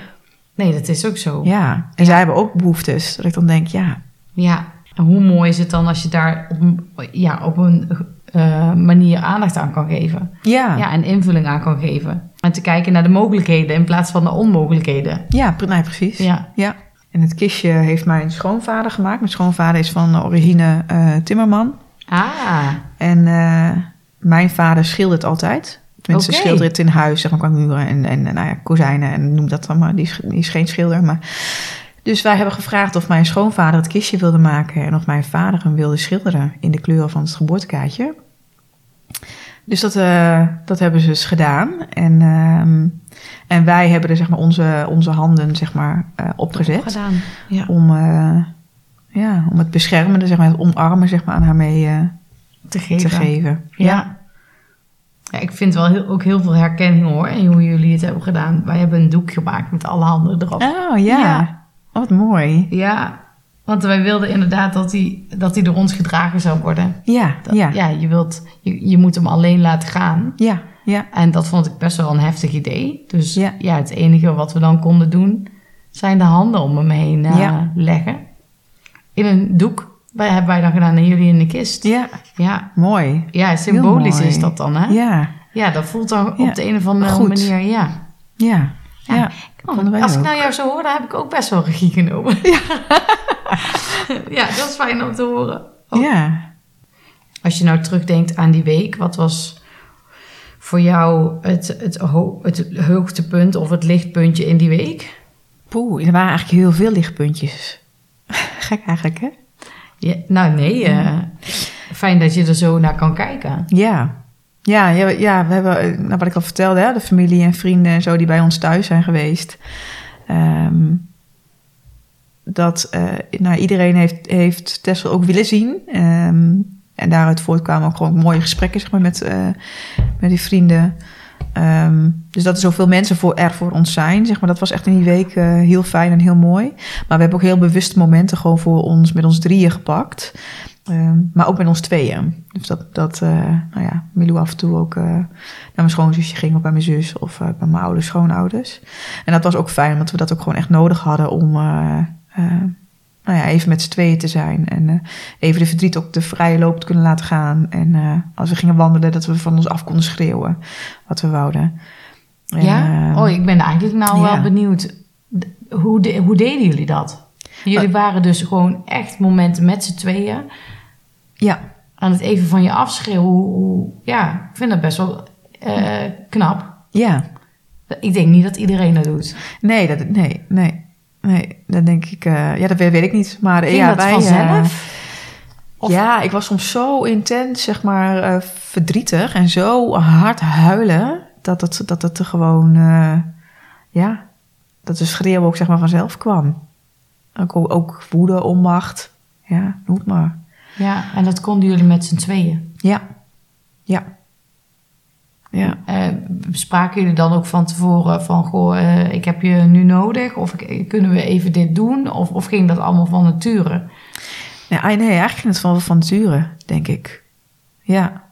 nee dat is ook zo. Ja, en ja. zij hebben ook behoeftes. Dat ik dan denk, ja... Ja, en hoe mooi is het dan als je daar op ja, op een uh, manier aandacht aan kan geven. Ja. ja. En invulling aan kan geven. En te kijken naar de mogelijkheden in plaats van de onmogelijkheden. Ja, nee, precies. Ja. ja. En het kistje heeft mijn schoonvader gemaakt. Mijn schoonvader is van origine uh, Timmerman. Ah. En uh, mijn vader schildert altijd. Tenminste, okay. schildert het in huis, zeg maar, qua muren en, en nou ja, kozijnen en noem dat dan maar. Die is, die is geen schilder, maar... Dus wij hebben gevraagd of mijn schoonvader het kistje wilde maken en of mijn vader hem wilde schilderen in de kleuren van het geboortekaartje. Dus dat, uh, dat hebben ze dus gedaan. En, uh, en wij hebben er zeg maar, onze, onze handen zeg maar, uh, opgezet. Gedaan. Ja. Om, uh, ja, om het beschermende, zeg maar, het omarmen zeg maar, aan haar mee te geven. Te geven. Ja. ja. ja. ik vind wel heel, ook heel veel herkenning hoor in hoe jullie het hebben gedaan. Wij hebben een doek gemaakt met alle handen erop. Oh ja. ja. Oh, wat mooi. Ja, Want wij wilden inderdaad dat hij, dat hij door ons gedragen zou worden. Ja, Dat- ja, ja je, wilt, je, je moet hem alleen laten gaan. ja, ja. En dat vond ik best wel een heftig idee. Dus Ja. ja, het enige wat we dan konden doen, zijn de handen om hem heen eh, Ja. leggen. In een doek. Wij hebben wij dan gedaan en jullie in de kist. Ja, Ja, mooi. ja symbolisch mooi. is dat dan, hè? Ja, Ja, dat voelt dan op de een of andere Goed. manier, ja. ja, Ja. ja. Oh, als ik nou jou zo hoor, dan heb ik ook best wel regie genomen. Ja, dat is fijn om te horen. Oh. Ja. Als je nou terugdenkt aan die week, wat was voor jou het, het, ho- het hoogtepunt of het lichtpuntje in die week? Poeh, er waren eigenlijk heel veel lichtpuntjes. Gek eigenlijk, hè? Ja, nou nee, eh, fijn dat je er zo naar kan kijken. Ja. Ja, ja, ja we hebben, eh, nou, wat ik al vertelde, hè, de familie en vrienden en zo die bij ons thuis zijn geweest. Ehm, dat eh, nou, iedereen heeft, heeft Tessel ook willen zien. Ehm, en daaruit voortkwamen ook gewoon mooie gesprekken zeg maar, met, eh, met die vrienden. Ehm, dus dat er zoveel mensen voor, er voor ons zijn, zeg maar, dat was echt in die week heel fijn en heel mooi. Maar we hebben ook heel bewust momenten gewoon voor ons met ons drieën gepakt. Ehm, maar ook met ons tweeën. Dus dat, dat eh, nou ja, Milou af en toe ook eh, naar mijn schoonzusje ging of bij mijn zus of eh, bij mijn ouders, schoonouders. En dat was ook fijn, omdat we dat ook gewoon echt nodig hadden om nou ja, even met z'n tweeën te zijn. En even de verdriet ook de vrije loop te kunnen laten gaan. En als we gingen wandelen, dat we van ons af konden schreeuwen wat we wouden. En, ja? eh, oh, ik ben eigenlijk nou ja. wel benieuwd. Hoe, de, hoe deden jullie dat? Jullie waren dus gewoon echt momenten met z'n tweeën. Ja, Aan het even van je afschreeuwen. Hoe, ja, ik vind dat best wel eh, knap. ja. Ik denk niet dat iedereen dat doet. Nee, dat, nee, nee. Nee, dat denk ik. eh, ja, dat weet, weet ik niet. Maar Ging ja, dat wij, vanzelf? eh, Of- Ja, ik was soms zo intens, zeg maar, verdrietig en zo hard huilen dat het, dat het er gewoon, ja, dat de schreeuw ook zeg maar vanzelf kwam. Ook, ook woede, onmacht, ja, noem maar. Ja, en dat konden jullie met z'n tweeën. Ja, ja, ja. Eh, spraken jullie dan ook van tevoren van... Goh, eh, ik heb je nu nodig. Of ik- kunnen we even dit doen? Of, of ging dat allemaal van nature? Nee, ah, nee, eigenlijk ging het van, van nature, denk ik. Ja.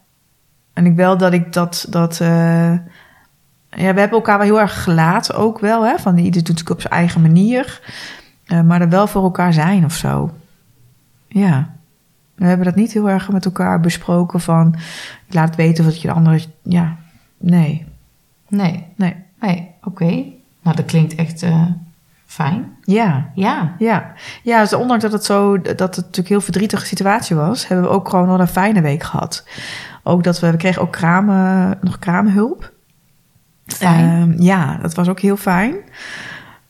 En ik wel dat ik dat... dat eh, ja, we hebben elkaar wel heel erg gelaten ook wel. Hè? Van, ieder doet het op zijn eigen manier. Eh, maar er wel voor elkaar zijn of zo. Ja. We hebben dat niet heel erg met elkaar besproken van... Ik laat weten wat je de andere... Ja, nee. Nee, Nee. nee, oké. Nou, dat klinkt echt eh, fijn. Ja. Ja, Ja, ja dus ondanks dat het zo dat het natuurlijk een heel verdrietige situatie was, hebben we ook gewoon wel een fijne week gehad. Ook dat we, we kregen ook kramen, nog kramenhulp. fijn. Ehm, ja, dat was ook heel fijn.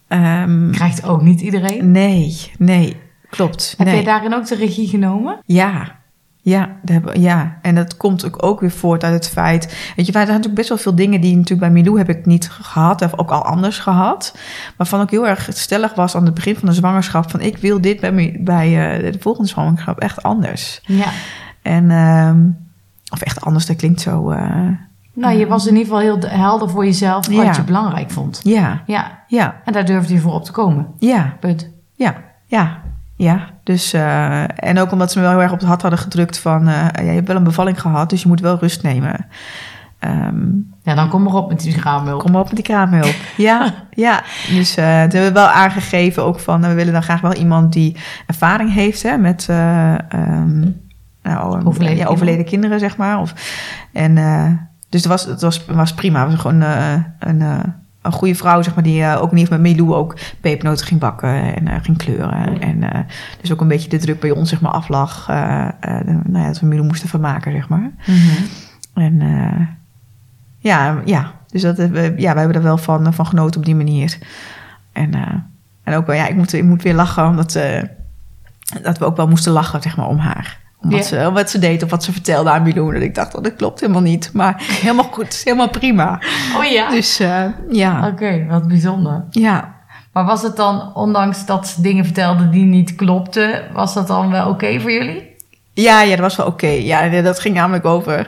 Ehm, Krijgt ook niet iedereen. nee, nee, klopt. Heb nee. jij daarin ook de regie genomen? Ja, ja, hebben, ja, en dat komt ook, ook weer voort uit het feit. Weet je, wij hadden natuurlijk best wel veel dingen die natuurlijk bij Milou heb ik niet gehad, of ook al anders gehad. Waarvan ik heel erg stellig was aan het begin van de zwangerschap: van ik wil dit bij, bij eh, de volgende zwangerschap echt anders. Ja. En, ehm, of echt anders, dat klinkt zo. eh, Nou, je was in ieder geval heel helder voor jezelf wat Ja. je belangrijk vond. ja, Ja, ja, en daar durfde je voor op te komen. ja, Punt. ja, ja. Ja, dus eh, en ook omdat ze me wel heel erg op het hart hadden gedrukt van eh, ja, je hebt wel een bevalling gehad, dus je moet wel rust nemen. Ehm, Ja, dan kom maar op met die graanmulk. Kom maar op met die kraamhulp. Ja, ja. Dus toen hebben we wel aangegeven ook van... we willen dan graag wel iemand die ervaring heeft hè, met... eh, ehm, nou, Overleden ja, overleden kinderen, zeg maar. Of, en, dus het was, het was, was prima. Het was gewoon een, een goede vrouw, zeg maar... die eh, ook niet met Milou ook pepernoten ging bakken en eh, ging kleuren. En eh, dus ook een beetje de druk bij ons, zeg maar, aflag. nou ja, dat we Milou moesten vermaken, zeg maar. Mhm. En ja, ja, dus dat, ja, we hebben er wel van, van genoten op die manier. En, en ook wel, ja, ik moet, ik moet weer lachen, omdat dat we ook wel moesten lachen, zeg maar, om haar. Wat, Ja. ze, om wat ze deed of wat ze vertelde aan Milou. En ik dacht, oh, dat klopt helemaal niet. Maar helemaal goed, helemaal prima. Oh ja? Dus eh, ja, Oké, wat bijzonder. ja. Maar was het dan, ondanks dat ze dingen vertelde die niet klopten, was dat dan wel oké voor jullie? Ja, ja, dat was wel oké. Ja, dat ging namelijk over,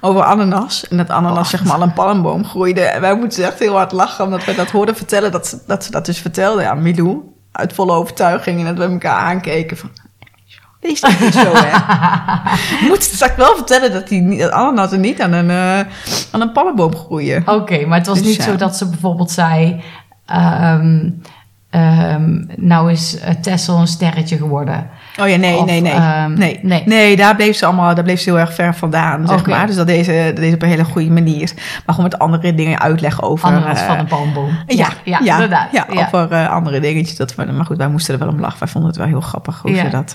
over ananas. En dat ananas Oh. zeg maar al een palmboom groeide. En wij moeten echt heel hard lachen, omdat we dat hoorden vertellen. Dat ze dat, ze dat dus vertelde aan Milou. uit volle overtuiging en dat we elkaar aankeken van... Wees dat niet zo, hè? Ik moet straks wel vertellen dat die niet- dat ananassen niet aan een, eh, aan een pannenboom groeien. Oké, maar het was Dus niet ja. zo dat ze bijvoorbeeld zei... ehm, ehm, nou is eh, Tessel een sterretje geworden. Oh ja, nee, Of, nee, nee. ehm, nee. nee. Nee, daar bleef ze allemaal, daar bleef ze heel erg ver vandaan, zeg maar. Dus dat deze, dat deze op een hele goede manier. Maar gewoon met andere dingen uitleggen over... Ananas eh, van een palmboom. Ja, ja, ja, inderdaad. Ja, Ja. over eh, andere dingetjes. Dat we, maar goed, wij moesten er wel om lachen. Wij vonden het wel heel grappig hoe Ja. ze dat...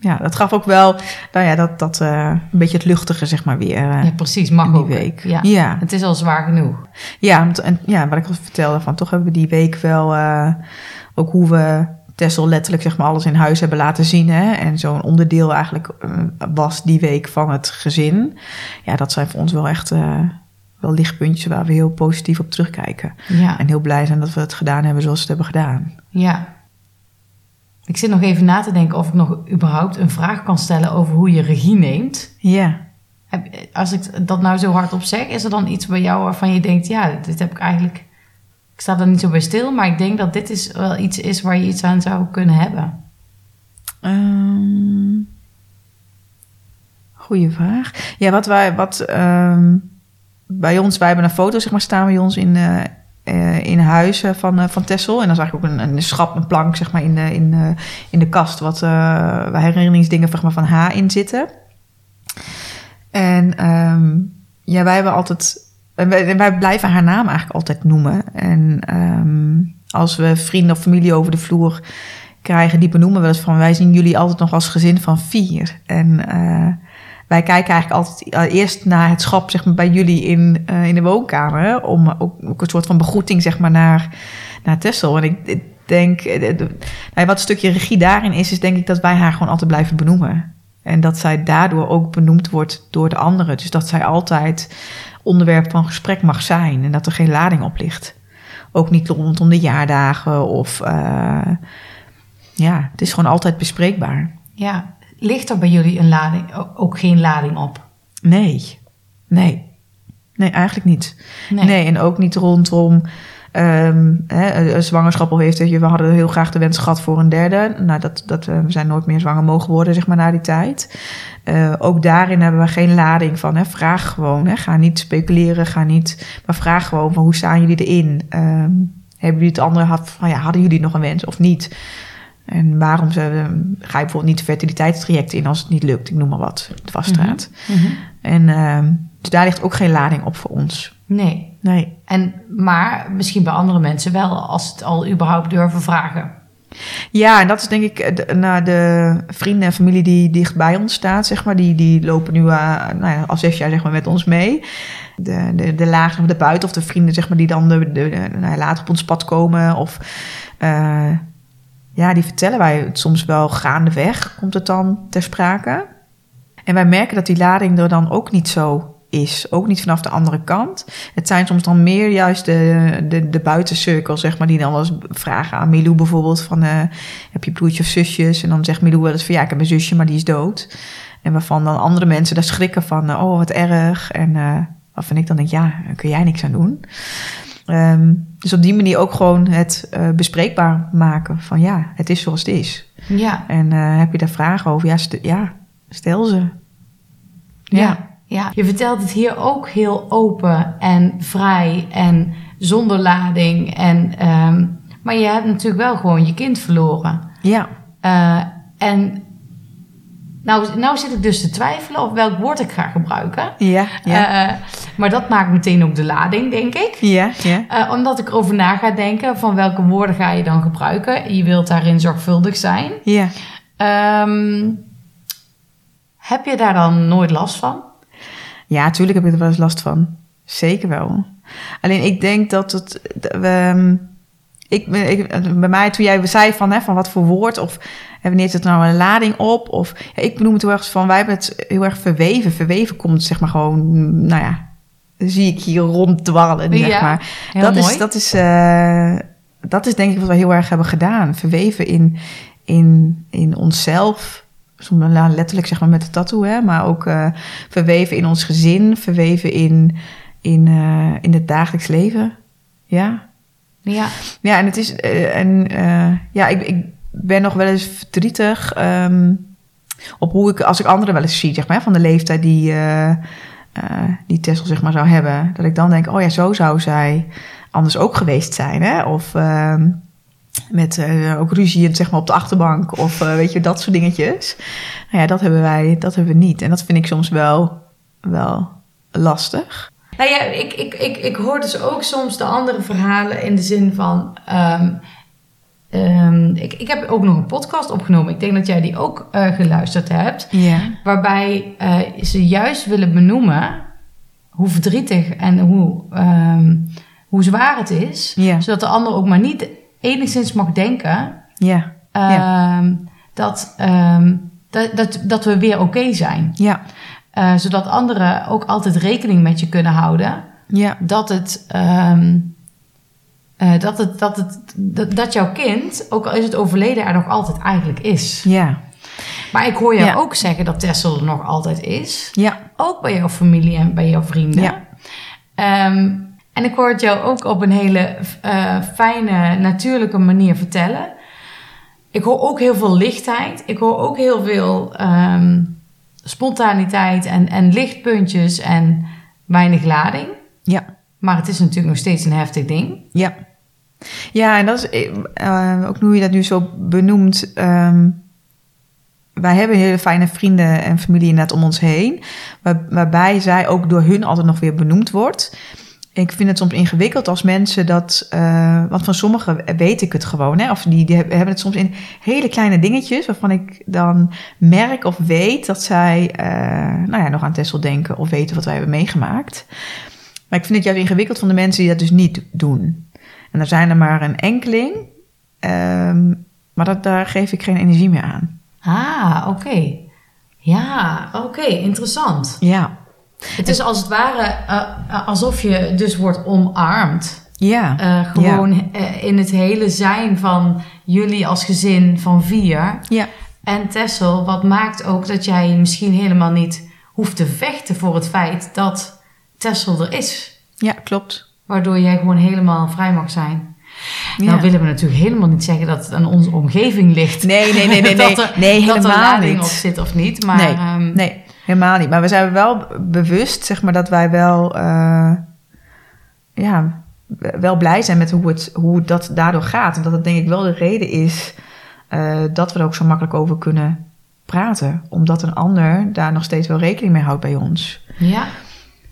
ja, dat gaf ook wel, nou ja, dat, dat eh, een beetje het luchtige, zeg maar, weer eh, Ja, precies. Mag ook. week. Ja. Ja. Het is al zwaar genoeg. Ja, en, ja, wat ik al vertelde, van toch hebben we die week wel eh, ook hoe we Tessel letterlijk zeg maar alles in huis hebben laten zien. Hè? En zo'n onderdeel eigenlijk was die week van het gezin. Ja, dat zijn voor ons wel echt wel lichtpuntjes waar we heel positief op terugkijken. Ja. En heel blij zijn dat we het gedaan hebben zoals we het hebben gedaan. ja. Ik zit nog even na te denken of ik nog überhaupt een vraag kan stellen over hoe je regie neemt. Ja. Als ik dat nou zo hardop zeg, is er dan iets bij jou waarvan je denkt, ja, dit heb ik eigenlijk. Ik sta er niet zo bij stil, maar ik denk dat dit is wel iets is waar je iets aan zou kunnen hebben. Ehm, goeie vraag. Ja, wat wij, wat ehm, bij ons, wij hebben een foto zeg maar staan bij ons in, eh, eh, in huis van, eh, van Tessel. En dan zag ik ook een, een schap, een plank zeg maar in de, in, eh, in de kast, wat waar herinneringsdingen maar, van haar in zitten. En ehm, ja, wij hebben altijd. Wij, wij blijven haar naam eigenlijk altijd noemen. En ehm, als we vrienden of familie over de vloer krijgen, die benoemen wel eens van... wij zien jullie altijd nog als gezin van vier. En wij kijken eigenlijk altijd eh, eerst naar het schap zeg maar, bij jullie in, eh, in de woonkamer... om ook, een soort van begroeting zeg maar, naar, naar Tessel. En ik, denk, eh, nou wat een stukje regie daarin is... is denk ik dat wij haar gewoon altijd blijven benoemen. En dat zij daardoor ook benoemd wordt door de anderen. Dus dat zij altijd onderwerp van gesprek mag zijn... en dat er geen lading op ligt. Ook niet rondom de jaardagen of... ja, het is gewoon altijd bespreekbaar. Ja, ligt er bij jullie een lading, ook geen lading op? Nee, nee. Nee, eigenlijk niet. Nee. Nee, en ook niet rondom ehm, hè, een zwangerschap of heeft. We hadden heel graag de wens gehad voor een derde. Nou, dat, dat, eh, we zijn nooit meer zwanger mogen worden, zeg maar, na die tijd. Eh, ook daarin hebben we geen lading van. Hè. Vraag gewoon. Hè. Ga niet speculeren, ga niet... Maar vraag gewoon van hoe staan jullie erin? Ehm, hebben jullie het andere... had- Van, ja, hadden jullie nog een wens of niet? En waarom ze, ga je bijvoorbeeld niet de fertiliteitstraject in als het niet lukt? Ik noem maar wat, de vaststraat. Mhm. En ehm, dus daar ligt ook geen lading op voor ons. Nee. Nee. En, maar misschien bij andere mensen wel, als het al überhaupt durven vragen. Ja, en dat is denk ik eh, de, naar de vrienden en familie die dicht bij ons staat, zeg maar. Die, die lopen nu eh, nou ja, al zes jaar zeg maar, met ons mee. De, de, de lagen of de buiten of de vrienden zeg maar, die dan de, de, de- nou later op ons pad komen. Of eh, ja, die vertellen wij soms wel gaandeweg, komt het dan ter sprake. En wij merken dat die lading er dan ook niet zo is. Ook niet vanaf de andere kant. Het zijn soms dan meer juist de, de, de buitencirkel, zeg maar, die dan wel eens vragen aan Milou bijvoorbeeld van... eh, heb je broertje of zusjes? En dan zegt Milou wel eens van ja, ik heb een zusje, maar die is dood. En waarvan dan andere mensen daar schrikken van, eh, oh wat erg. En eh waarvan ik dan denk, ja, daar kun jij niks aan doen. Ehm, dus op die manier ook gewoon het eh, bespreekbaar maken van ja, het is zoals het is. Ja. En eh, heb je daar vragen over? Ja, st- ja stel ze. Ja. ja. Je vertelt het hier ook heel open en vrij en zonder lading. En, ehm, maar je hebt natuurlijk wel gewoon je kind verloren. Ja. Eh, en nou, nou zit ik dus te twijfelen of welk woord ik ga gebruiken. Ja, ja. Eh, maar dat maakt meteen ook de lading, denk ik. ja, ja. Eh, omdat ik erover na ga denken van welke woorden ga je dan gebruiken. Je wilt daarin zorgvuldig zijn. Ja. Ehm, heb je daar dan nooit last van? Ja, natuurlijk heb ik er wel eens last van. Zeker wel. Alleen ik denk dat het. ehm, ik, ik, bij mij, toen jij zei van, hè, van wat voor woord of wanneer zit er nou een lading op? Of ja, ik benoem het heel erg van, wij hebben het heel erg verweven. Verweven komt zeg maar gewoon, nou ja, zie ik hier ronddwarrelen, zeg Ja, maar. Heel dat mooi. is, dat is, eh, dat is denk ik wat we heel erg hebben gedaan. Verweven in, in, in onszelf. Soms wel letterlijk zeg maar met de tattoo, hè, maar ook eh, verweven in ons gezin, verweven in, in, eh, in het dagelijks leven. Ja. Ja. Ja, en het is. en ja, ik, ik ben nog wel eens verdrietig. ehm, op hoe ik, als ik anderen wel eens zie, zeg maar, van de leeftijd die, eh, eh, die Tessel zeg maar zou hebben. Dat ik dan denk, oh ja, zo zou zij anders ook geweest zijn. Hè? Of ehm, met eh, ook ruzie zeg maar, op de achterbank. Of weet je, dat soort dingetjes. Nou ja, dat hebben wij, dat hebben we niet. En dat vind ik soms wel, wel lastig. Nou ja, ik, ik, ik, ik hoor dus ook soms de andere verhalen in de zin van. ehm, ehm, ik, ik heb ook nog een podcast opgenomen. Ik denk dat jij die ook eh, geluisterd hebt. Ja. Waarbij eh, ze juist willen benoemen hoe verdrietig en hoe, ehm, hoe zwaar het is. Zodat de ander ook maar niet enigszins mag denken Ja. ehm, dat, ehm, dat, dat, dat we weer oké zijn. Ja. Eh, zodat anderen ook altijd rekening met je kunnen houden Ja. dat het. Eh, dat, het, dat, het dat, dat jouw kind, ook al is het overleden, er nog altijd eigenlijk is. Ja. Maar ik hoor jou Ja. ook zeggen dat Tessel er nog altijd is. Ja. Ook bij jouw familie en bij jouw vrienden. Ja. Ehm, en ik hoor het jou ook op een hele eh, fijne, natuurlijke manier vertellen. Ik hoor ook heel veel lichtheid. Ik hoor ook heel veel ehm, spontaniteit en, en lichtpuntjes en weinig lading. Ja. Maar het is natuurlijk nog steeds een heftig ding. Ja. Ja, en dat is eh, eh, ook hoe je dat nu zo benoemt. ehm, wij hebben hele fijne vrienden en familie inderdaad om ons heen. Waar, waarbij zij ook door hun altijd nog weer benoemd wordt. Ik vind het soms ingewikkeld als mensen dat... eh, want van sommigen weet ik het gewoon. Hè, of die, die hebben het soms in hele kleine dingetjes... waarvan ik dan merk of weet dat zij nou ja, nog aan Tessel denken... of weten wat wij hebben meegemaakt. Maar ik vind het juist ingewikkeld van de mensen die dat dus niet doen. En er zijn er maar een enkeling. ehm, maar dat, daar geef ik geen energie meer aan. Ah, oké. Ja, oké, interessant. Ja. Het is als het ware eh, eh, alsof je dus wordt omarmd. Ja. Eh, gewoon in het hele zijn van jullie als gezin van vier. ja. En Tessel, wat maakt ook dat jij misschien helemaal niet hoeft te vechten voor het feit dat Tessel er is. Ja, klopt. Waardoor jij gewoon helemaal vrij mag zijn. Ja. Nou willen we natuurlijk helemaal niet zeggen dat het aan onze omgeving ligt. Nee, nee, nee, nee, nee. dat er, Nee, dat er lading niet. op zit of niet. Maar nee, ehm, nee, helemaal niet. Maar we zijn wel bewust, zeg maar, dat wij wel, eh, ja, wel blij zijn met hoe het, hoe dat daardoor gaat. En dat het denk ik wel de reden is eh, dat we er ook zo makkelijk over kunnen praten. Omdat een ander daar nog steeds wel rekening mee houdt bij ons. ja,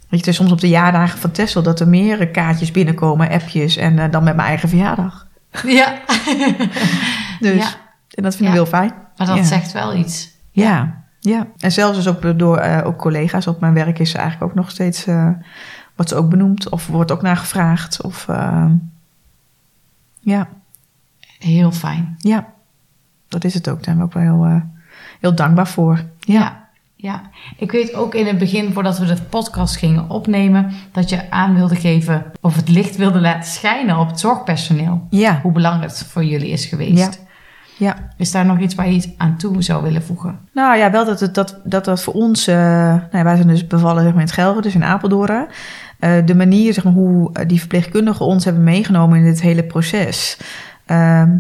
Weet je, soms op de jaardagen van Tessel dat er meerdere kaartjes binnenkomen, appjes en eh, dan met mijn eigen verjaardag. ja. Dus, Ja. en dat vind Ja. ik heel fijn. maar dat Ja. zegt wel iets. Ja, ja. En zelfs dus ook door eh, ook collega's op mijn werk is ze eigenlijk ook nog steeds, eh wordt ze ook benoemd of wordt ook naar gevraagd. Of, ja, Heel fijn. ja, dat is het ook. Daar zijn we ook wel heel, heel dankbaar voor. Ja. Ja. Ik weet ook in het begin, voordat we de podcast gingen opnemen, dat je aan wilde geven of het licht wilde laten schijnen op het zorgpersoneel. Ja, Hoe belangrijk het voor jullie is geweest. Ja. ja. Is daar nog iets waar je iets aan toe zou willen voegen? Nou ja, wel dat het, dat, dat, dat voor ons... eh, nou ja, wij zijn dus bevallen zeg maar, in het Gelre, dus in Apeldoorn. Eh, de manier zeg maar, hoe eh, die verpleegkundigen ons hebben meegenomen in dit hele proces. Ehm,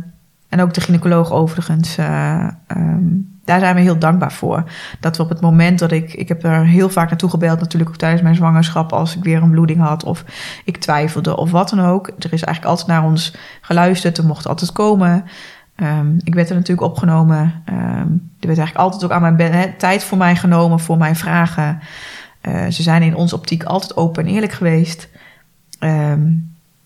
en ook de gynaecoloog overigens. eh, ehm, daar zijn we heel dankbaar voor. Dat we op het moment dat ik... Ik heb er heel vaak naartoe gebeld, natuurlijk ook tijdens mijn zwangerschap... als ik weer een bloeding had of ik twijfelde of wat dan ook. Er is eigenlijk altijd naar ons geluisterd. Er mocht altijd komen. Ehm, ik werd er natuurlijk opgenomen. Ehm, er werd eigenlijk altijd ook aan mijn tijd voor mij genomen, voor mijn vragen. Eh, ze zijn in onze optiek altijd open en eerlijk geweest. Ehm,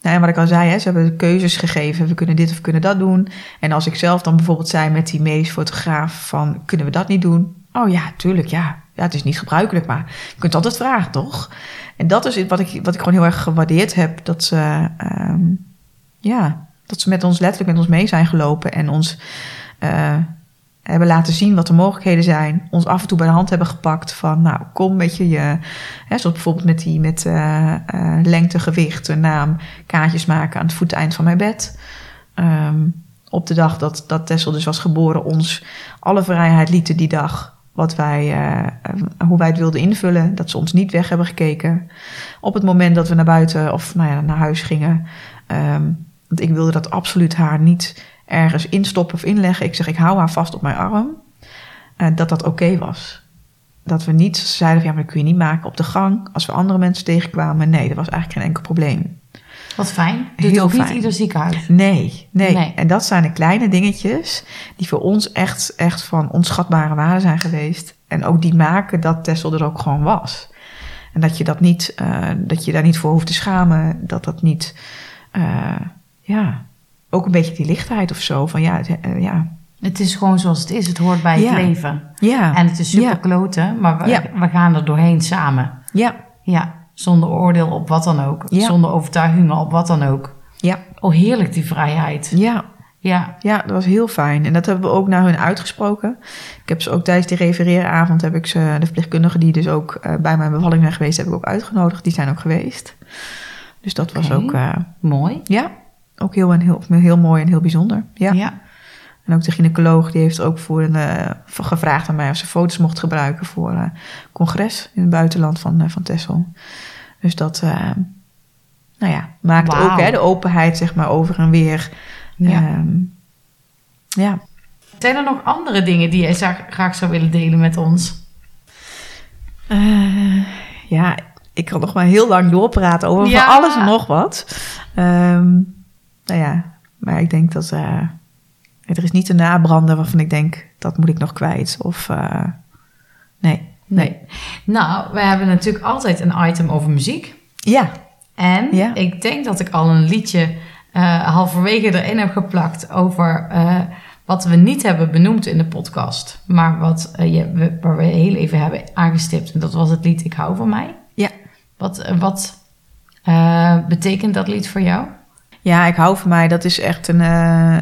nou, en wat ik al zei, hè, ze hebben keuzes gegeven. We kunnen dit of kunnen dat doen. En als ik zelf dan bijvoorbeeld zei met die medisch fotograaf van... kunnen we dat niet doen? Oh ja, tuurlijk, ja. Ja, het is niet gebruikelijk, maar je kunt altijd vragen, toch? En dat is wat ik, wat ik gewoon heel erg gewaardeerd heb. Dat ze, ehm, ja, dat ze met ons letterlijk met ons mee zijn gelopen en ons eh, hebben laten zien wat de mogelijkheden zijn. Ons af en toe bij de hand hebben gepakt van, nou, kom met je, je hè, zoals bijvoorbeeld met die met eh, eh, lengte, gewicht, naam, kaartjes maken aan het voeteind van mijn bed. Ehm, op de dag dat, dat Tessel dus was geboren, ons alle vrijheid lieten die dag. Wat wij, eh, hoe wij het wilden invullen. Dat ze ons niet weg hebben gekeken. Op het moment dat we naar buiten of nou ja, naar huis gingen, ehm, Want ik wilde dat absoluut haar niet ergens instoppen of inleggen. Ik zeg, ik hou haar vast op mijn arm. Eh, dat dat oké was. Dat we niet zeiden van, ja, maar dat kun je niet maken op de gang. Als we andere mensen tegenkwamen. Nee, dat was eigenlijk geen enkel probleem. Wat fijn. Doet Heel ook niet fijn. ieder ziekenhuis. Nee, nee, Nee. En dat zijn de kleine dingetjes die voor ons echt, echt van onschatbare waarde zijn geweest. En ook die maken dat Tessel er ook gewoon was. En dat je, dat niet, eh, dat je daar niet voor hoeft te schamen. Dat dat niet, eh, ja, ook een beetje die lichtheid of zo. Van ja, het, eh, ja, Het is gewoon zoals het is. Het hoort bij het leven. ja, En het is super kloten, maar we, gaan er doorheen samen. ja, Ja, zonder oordeel op wat dan ook. Zonder overtuigingen op wat dan ook. ja, Oh, heerlijk die vrijheid. ja. Ja, Ja, dat was heel fijn. En dat hebben we ook naar hun uitgesproken. Ik heb ze ook tijdens die refereeravond, heb ik ze, de verpleegkundigen die dus ook eh, bij mijn bevalling zijn geweest, heb ik ook uitgenodigd. Die zijn ook geweest. Dus dat was ook, eh, mooi. ja, ook heel, en heel, heel mooi en heel bijzonder. Ja. Ja. En ook de gynaecoloog, die heeft ook voor een, eh, gevraagd aan mij of ze foto's mocht gebruiken voor eh congres in het buitenland van, eh, van Texel. Dus dat, nou ja, maakt ook hè, de openheid zeg maar over en weer. Ja. Ehm, ja. Zijn er nog andere dingen die jij graag zou willen delen met ons? Ja, ik kan nog maar heel lang doorpraten over Ja. van alles en nog wat. Ehm, nou ja, maar ik denk dat eh, er is niet een nabrander waarvan ik denk dat moet ik nog kwijt. Of eh, nee, nee. Nou, we hebben natuurlijk altijd een item over muziek. Ja, En Ja. ik denk dat ik al een liedje eh, halverwege erin heb geplakt over wat we niet hebben benoemd in de podcast. Maar wat, je, we, waar we heel even hebben aangestipt. En dat was het lied Ik hou van mij. Ja. Wat, wat betekent dat lied voor jou? Ja, ik hou van mij. Dat is echt een, eh,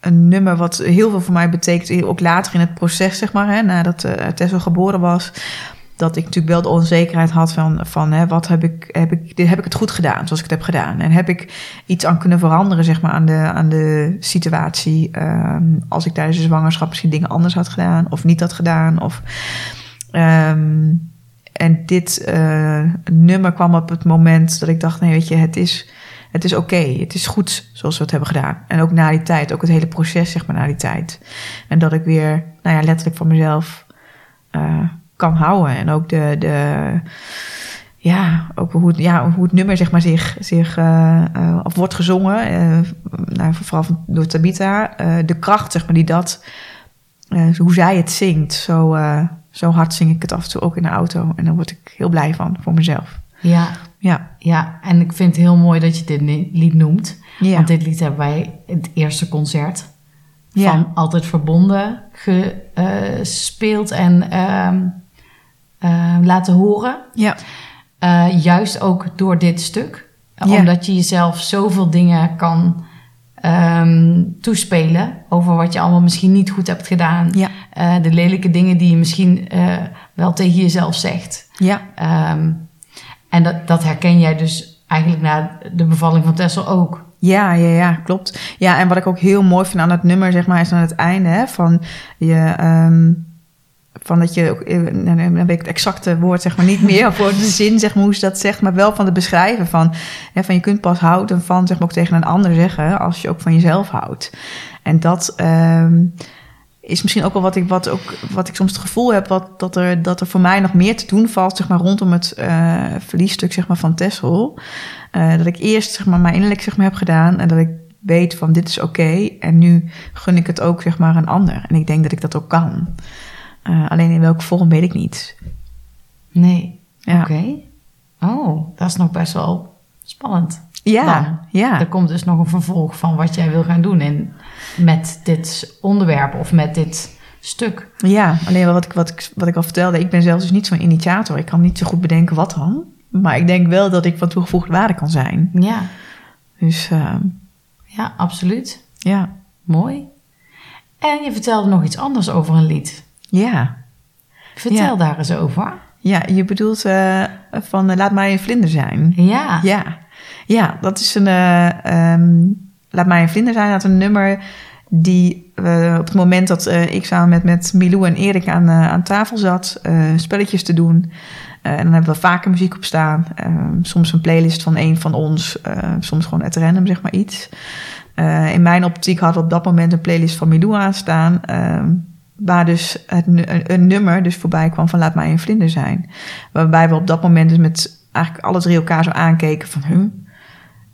een nummer wat heel veel voor mij betekent. Ook later in het proces, zeg maar, hè, nadat eh Tessel geboren was. Dat ik natuurlijk wel de onzekerheid had van, van hè, wat heb ik, heb, ik, heb ik het goed gedaan zoals ik het heb gedaan? En heb ik iets aan kunnen veranderen, zeg maar, aan de, aan de situatie? ehm, als ik tijdens de zwangerschap misschien dingen anders had gedaan of niet had gedaan. Of, ehm, en dit eh, nummer kwam op het moment dat ik dacht, nee, weet je, het is, het is oké. Het is goed zoals we het hebben gedaan. En ook na die tijd, ook het hele proces, zeg maar, na die tijd. En dat ik weer, nou ja, letterlijk van mezelf eh, kan houden. En ook de, de ja, ook hoe het, ja, hoe het nummer zeg maar zich, zich eh, eh, of wordt gezongen, nou, vooral door Tabitha, eh, de kracht zeg maar die dat, hoe zij het zingt, zo, zo hard zing ik het af en toe ook in de auto en daar word ik heel blij van voor mezelf. Ja, Ja, ja, en ik vind het heel mooi dat je dit lied noemt. ja, Want dit lied hebben wij het eerste concert ja, van Altijd Verbonden gespeeld en ehm, eh, laten horen. ja, Eh, juist ook door dit stuk. Ja. Omdat je jezelf zoveel dingen kan ehm, toespelen over wat je allemaal misschien niet goed hebt gedaan. ja, Eh, de lelijke dingen die je misschien eh, wel tegen jezelf zegt. ja, Ehm, en dat, dat herken jij dus eigenlijk na de bevalling van Tessel ook. Ja, ja, ja, klopt. Ja, en wat ik ook heel mooi vind aan het nummer, zeg maar, is aan het einde, hè, van je, ehm, van dat je, ook, eh, nou, nou, dan weet ik het exacte woord, zeg maar, niet meer voor de zin, zeg maar, hoe ze dat zegt, maar wel van het beschrijven van, van je kunt pas houden van, zeg maar, ook tegen een ander zeggen, als je ook van jezelf houdt. En dat ehm, is misschien ook wel wat ik, wat ook, wat ik soms het gevoel heb, wat, dat, er, dat er voor mij nog meer te doen valt, zeg maar, rondom het eh verliesstuk, zeg maar, van Tessel. Eh, dat ik eerst zeg maar, mijn innerlijk zeg maar, heb gedaan en dat ik weet van dit is oké en nu gun ik het ook zeg maar een ander. En ik denk dat ik dat ook kan. Eh, alleen in welke vorm weet ik niet. Nee. Ja, Oké. Oh, dat is nog best wel spannend. Ja, Dan. ja. Er komt dus nog een vervolg van wat jij wil gaan doen in, met dit onderwerp of met dit stuk. ja. Alleen wat ik, wat, ik, wat ik al vertelde, ik ben zelf dus niet zo'n initiator. Ik kan niet zo goed bedenken wat dan. Maar ik denk wel dat ik van toegevoegde waarde kan zijn. Ja, Dus eh, ja, absoluut. ja, Mooi. En je vertelde nog iets anders over een lied. ja. Vertel Ja. daar eens over. Ja, je bedoelt eh, van eh, laat mij een vlinder zijn. Ja. Ja, ja dat is een. eh, ehm, Laat mij een vlinder zijn. Dat een nummer die eh, op het moment dat eh, ik samen met, met Milou en Erik aan, aan tafel zat, spelletjes te doen. en dan hebben we vaker muziek op staan. Ehm, soms een playlist van een van ons, soms gewoon at random, zeg maar iets. In mijn optiek had op dat moment een playlist van Milou aanstaan. ehm, waar dus een nummer dus voorbij kwam van Laat mij een vlinder zijn. Waarbij we op dat moment dus met eigenlijk alle drie elkaar zo aankeken van... Huh,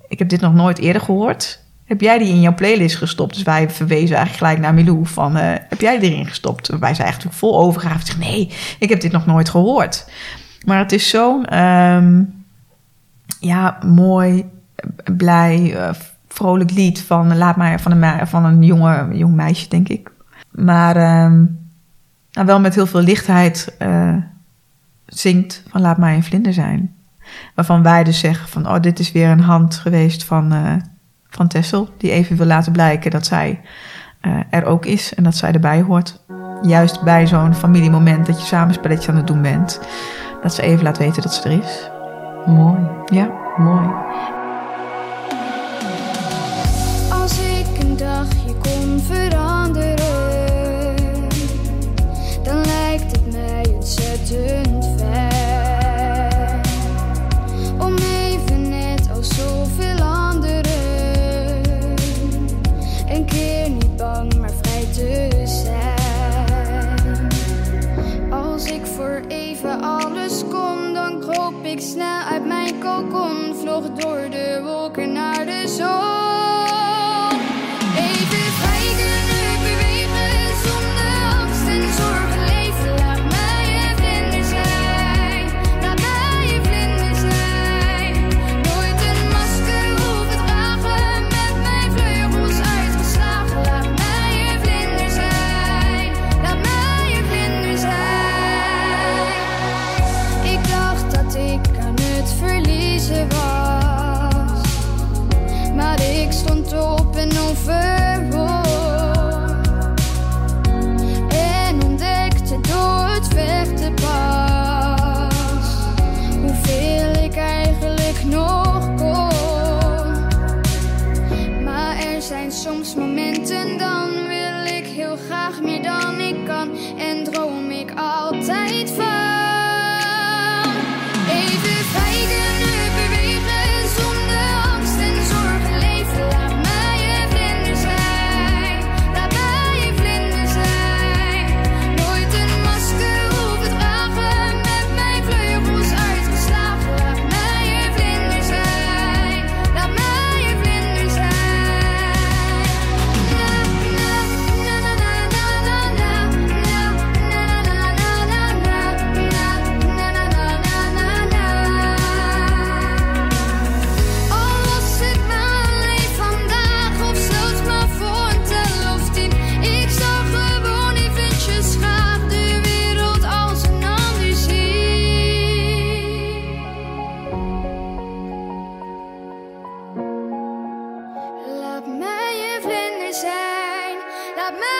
ik heb dit nog nooit eerder gehoord. Heb jij die in jouw playlist gestopt? Dus wij verwezen eigenlijk gelijk naar Milou van... eh, heb jij die erin gestopt? Waarbij zij echt vol overgave zegt... nee, ik heb dit nog nooit gehoord. Maar het is zo'n... ehm, ja, mooi, blij, eh, vrolijk lied van, laat maar, van, een, van een jonge, jong meisje, denk ik. Maar ehm, nou, wel met heel veel lichtheid eh, zingt van laat mij een vlinder zijn. Waarvan wij dus zeggen van, oh, dit is weer een hand geweest van, eh, van Tessel. Die even wil laten blijken dat zij eh, er ook is en dat zij erbij hoort. Juist bij zo'n familiemoment dat je samen een spelletje aan het doen bent. Dat ze even laat weten dat ze er is. Mooi, Ja. mooi. Grab me!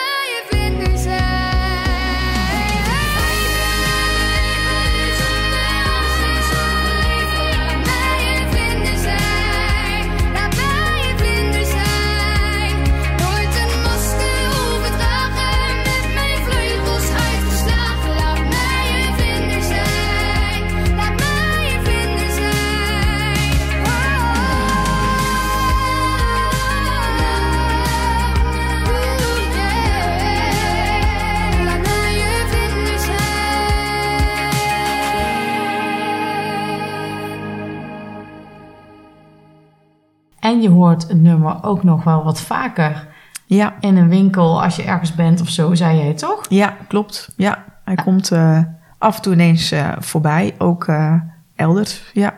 En je hoort het nummer ook nog wel wat vaker Ja, in een winkel als je ergens bent of zo, zei jij toch? ja klopt. Ja, hij komt eh, af en toe ineens eh, voorbij. Ook eh, elders. Ja,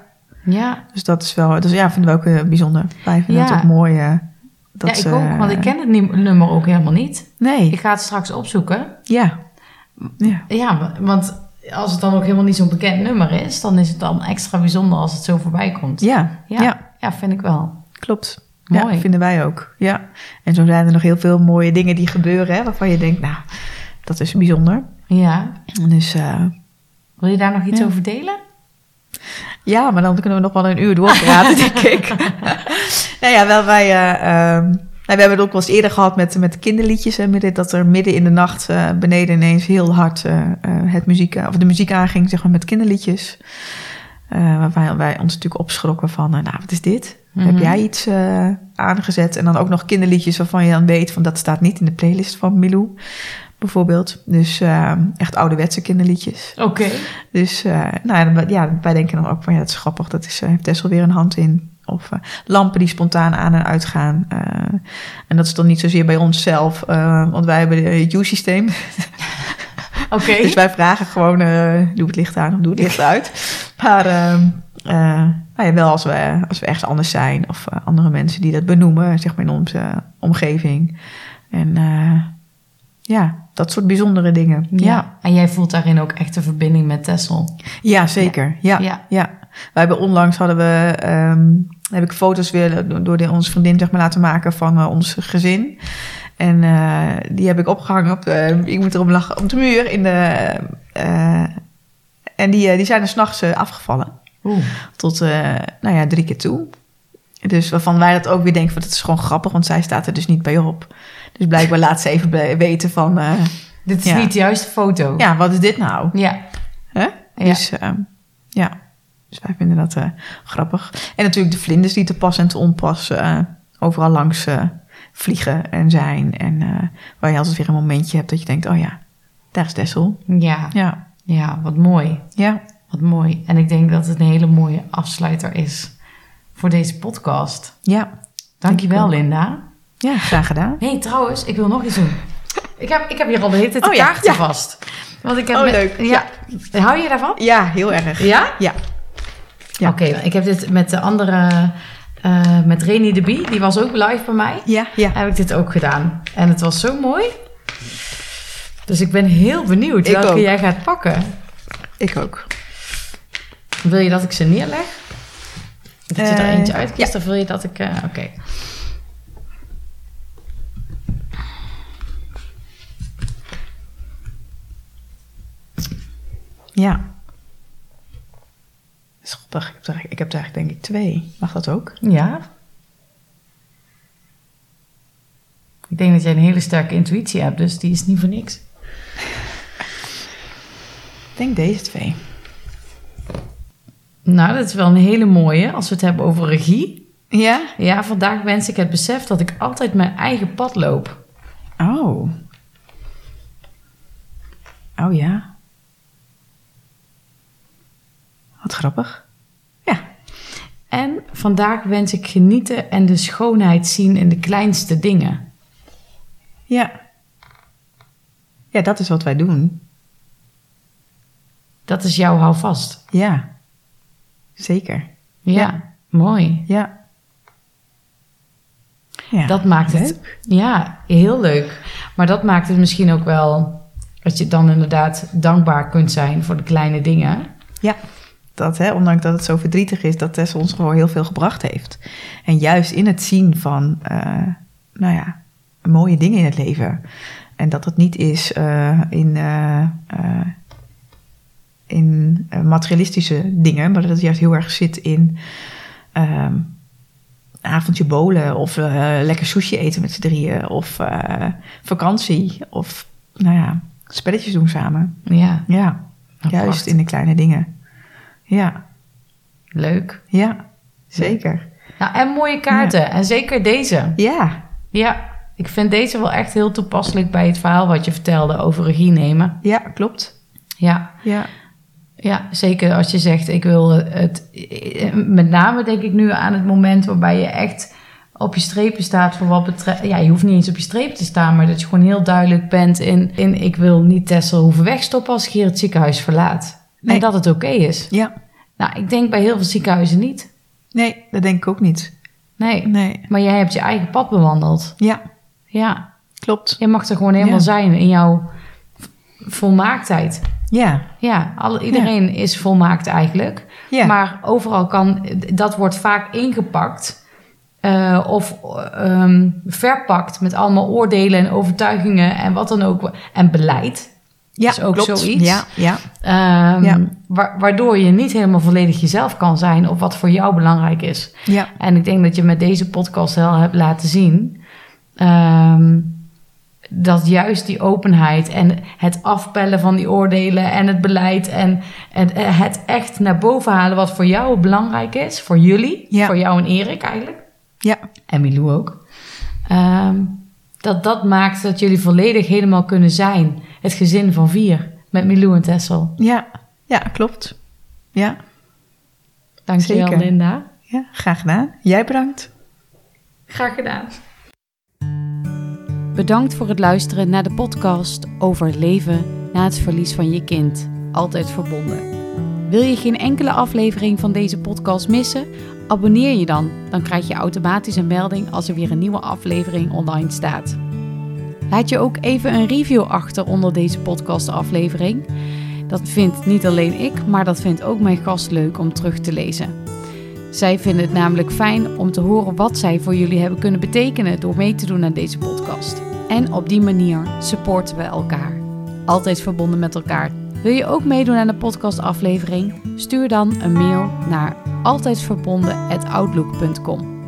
Ja, dus dat is wel... Dus ja, vinden we ook bijzonder. Wij vinden Ja. het ook mooi. dat ja ik ze- ook, want ik ken het nummer ook helemaal niet. Nee, Ik ga het straks opzoeken. ja. Ja, Ja, want als het dan ook helemaal niet zo'n bekend nummer is, dan is het dan extra bijzonder als het zo voorbij komt. ja, ja, ja. ja, vind ik wel. Klopt. Mooi. Ja, vinden wij ook. Ja. En zo zijn er nog heel veel mooie dingen die gebeuren... Hè, waarvan je denkt, nou, dat is bijzonder. Ja, Dus eh, wil je daar nog iets Ja. over delen? Ja, maar dan kunnen we nog wel een uur doorpraten, denk ik. nou ja, wel wij... nou, we hebben het ook wel eens eerder gehad met, met kinderliedjes. Hè, met dit, dat er midden in de nacht eh, beneden ineens heel hard het muziek, of de muziek aanging, zeg maar, met kinderliedjes. Waarbij wij ons natuurlijk opschrokken van, nou, wat is dit? Heb jij iets eh, aangezet? En dan ook nog kinderliedjes waarvan je dan weet van dat staat niet in de playlist van Milou, bijvoorbeeld. Dus eh, echt ouderwetse kinderliedjes. Oké. Dus eh, nou ja, wij denken dan ook van ja, dat is grappig. Dat is, heeft Tessel weer een hand in. Of lampen die spontaan aan en uitgaan. En dat is dan niet zozeer bij onszelf, want wij hebben het U-systeem. Oké. Dus wij vragen gewoon, doe het licht aan of doe het licht uit. Maar eh, nou ja, wel als we, als we ergens anders zijn of eh, andere mensen die dat benoemen, zeg maar in onze omgeving. En eh, ja, dat soort bijzondere dingen. Ja. En jij voelt daarin ook echt een verbinding met Tessel. Ja, zeker. Ja, Ja. ja. Wij hebben onlangs hadden we, ehm, heb ik foto's weer door- de, onze vriendin zeg maar, laten maken van ons gezin. En die heb ik opgehangen op de, ik moet erom lachen, op de muur in de, en die, die zijn er s'nachts nachts afgevallen. Oeh. Tot, eh, nou ja, drie keer toe. Dus waarvan wij dat ook weer denken, van dat is gewoon grappig, want zij staat er dus niet bij op. Dus blijkbaar laat ze even weten van, eh, Dit is Ja. niet de juiste foto. ja, wat is dit nou? Ja. Hè? Ja. Dus ehm, ja, dus wij vinden dat eh, grappig. En natuurlijk de vlinders die te pas en te onpas overal langs vliegen en zijn. En waar je altijd weer een momentje hebt dat je denkt, oh ja, daar is Dessel. Ja. Ja, Ja, wat mooi. ja, Wat mooi. En ik denk dat het een hele mooie afsluiter is voor deze podcast. ja. Dankjewel, Linda. Ja, graag gedaan. hey, trouwens, ik wil nog iets doen. Ik heb, ik heb hier al de hele tijd Oh kaarten ja. vast. Want ik heb Oh, met- leuk. Ja. Hou je daarvan? Ja, heel erg. Ja? Ja. Ja. Oké, ik heb dit met de andere, eh, met Reni de Bie, die was ook live bij mij. Ja, ja. Heb ik dit ook gedaan. En het was zo mooi. Dus ik ben heel benieuwd Ik welke ook. jij gaat pakken. Ik ook. Wil je dat ik ze neerleg? Dat je er Eh, eentje uitkiest? Of wil je dat ik... eh, Oké. Ja. Grappig. Ik heb, er, ik heb er eigenlijk denk ik twee. Mag dat ook? Ja. Ik denk dat jij een hele sterke intuïtie hebt, dus die is niet voor niks. Ik denk deze twee. Nou, dat is wel een hele mooie als we het hebben over regie. Ja? Ja, vandaag wens ik het besef dat ik altijd mijn eigen pad loop. Oh. Oh ja. Wat grappig. Ja. En vandaag wens ik genieten en de schoonheid zien in de kleinste dingen. Ja. Ja, dat is wat wij doen. Dat is jouw houvast. Ja. Zeker. Ja, Ja. mooi. Ja. ja. Dat maakt het. Leuk. Ja, heel leuk. Maar dat maakt het misschien ook wel dat je dan inderdaad dankbaar kunt zijn voor de kleine dingen. Ja. Dat, hè, ondanks dat het zo verdrietig is, dat Tess ons gewoon heel veel gebracht heeft. En juist in het zien van, eh, nou ja, mooie dingen in het leven. En dat het niet is eh, in, eh, in eh, materialistische dingen, maar dat het juist heel erg zit in ehm, een avondje bolen of eh, lekker sushi eten met z'n drieën of eh, vakantie of, nou ja, spelletjes doen samen. Ja, Ja, juist in de kleine dingen. Ja, leuk. ja, zeker. Nou, en mooie kaarten. En zeker deze. Ja, Ja, ik vind deze wel echt heel toepasselijk bij het verhaal wat je vertelde over regie nemen. ja, klopt. Ja, Ja, ja zeker als je zegt ik wil het. Met name denk ik nu aan het moment waarbij je echt op je strepen staat voor wat betreft. Ja, je hoeft niet eens op je strepen te staan, maar dat je gewoon heel duidelijk bent in, in ik wil niet Tessel hoeven wegstoppen als ik hier het ziekenhuis verlaat. Nee. En dat het oké is. ja. Nou, ik denk bij heel veel ziekenhuizen niet. Nee, dat denk ik ook niet. Nee. Nee. Maar jij hebt je eigen pad bewandeld. Ja, Ja. klopt. Je mag er gewoon helemaal Ja. zijn in jouw volmaaktheid. Ja, Ja, alle, iedereen is volmaakt eigenlijk. ja. Maar overal kan, dat wordt vaak ingepakt eh, of ehm, verpakt met allemaal oordelen en overtuigingen en wat dan ook. En beleid. ja, is ook klopt. zoiets. Ja, ja, ehm, Ja. wa- waardoor je niet helemaal volledig jezelf kan zijn op wat voor jou belangrijk is. ja. En ik denk dat je met deze podcast wel hebt laten zien. ehm, dat juist die openheid en het afpellen van die oordelen en het beleid en, en het echt naar boven halen wat voor jou belangrijk is, voor jullie, Ja. voor jou en Erik eigenlijk, Ja, en Milou ook. Ehm, dat dat maakt dat jullie volledig helemaal kunnen zijn. Het gezin van vier met Milou en Tessel. ja, ja, klopt. Ja, Dankjewel Zeker. Linda. ja, graag gedaan. Jij bedankt. Graag gedaan. Bedankt voor het luisteren naar de podcast over leven na het verlies van je kind. Altijd verbonden. Wil je geen enkele aflevering van deze podcast missen? Abonneer je dan. Dan krijg je automatisch een melding als er weer een nieuwe aflevering online staat. Laat je ook even een review achter onder deze podcastaflevering. Dat vindt niet alleen ik, maar dat vindt ook mijn gast leuk om terug te lezen. Zij vinden het namelijk fijn om te horen wat zij voor jullie hebben kunnen betekenen door mee te doen aan deze podcast. En op die manier supporten we elkaar. Altijd verbonden met elkaar. Wil je ook meedoen aan de podcastaflevering? Stuur dan een mail naar altijdverbonden@outlook.com.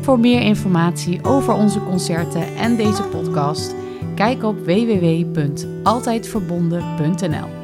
Voor meer informatie over onze concerten en deze podcast, kijk op www.altijdverbonden.nl.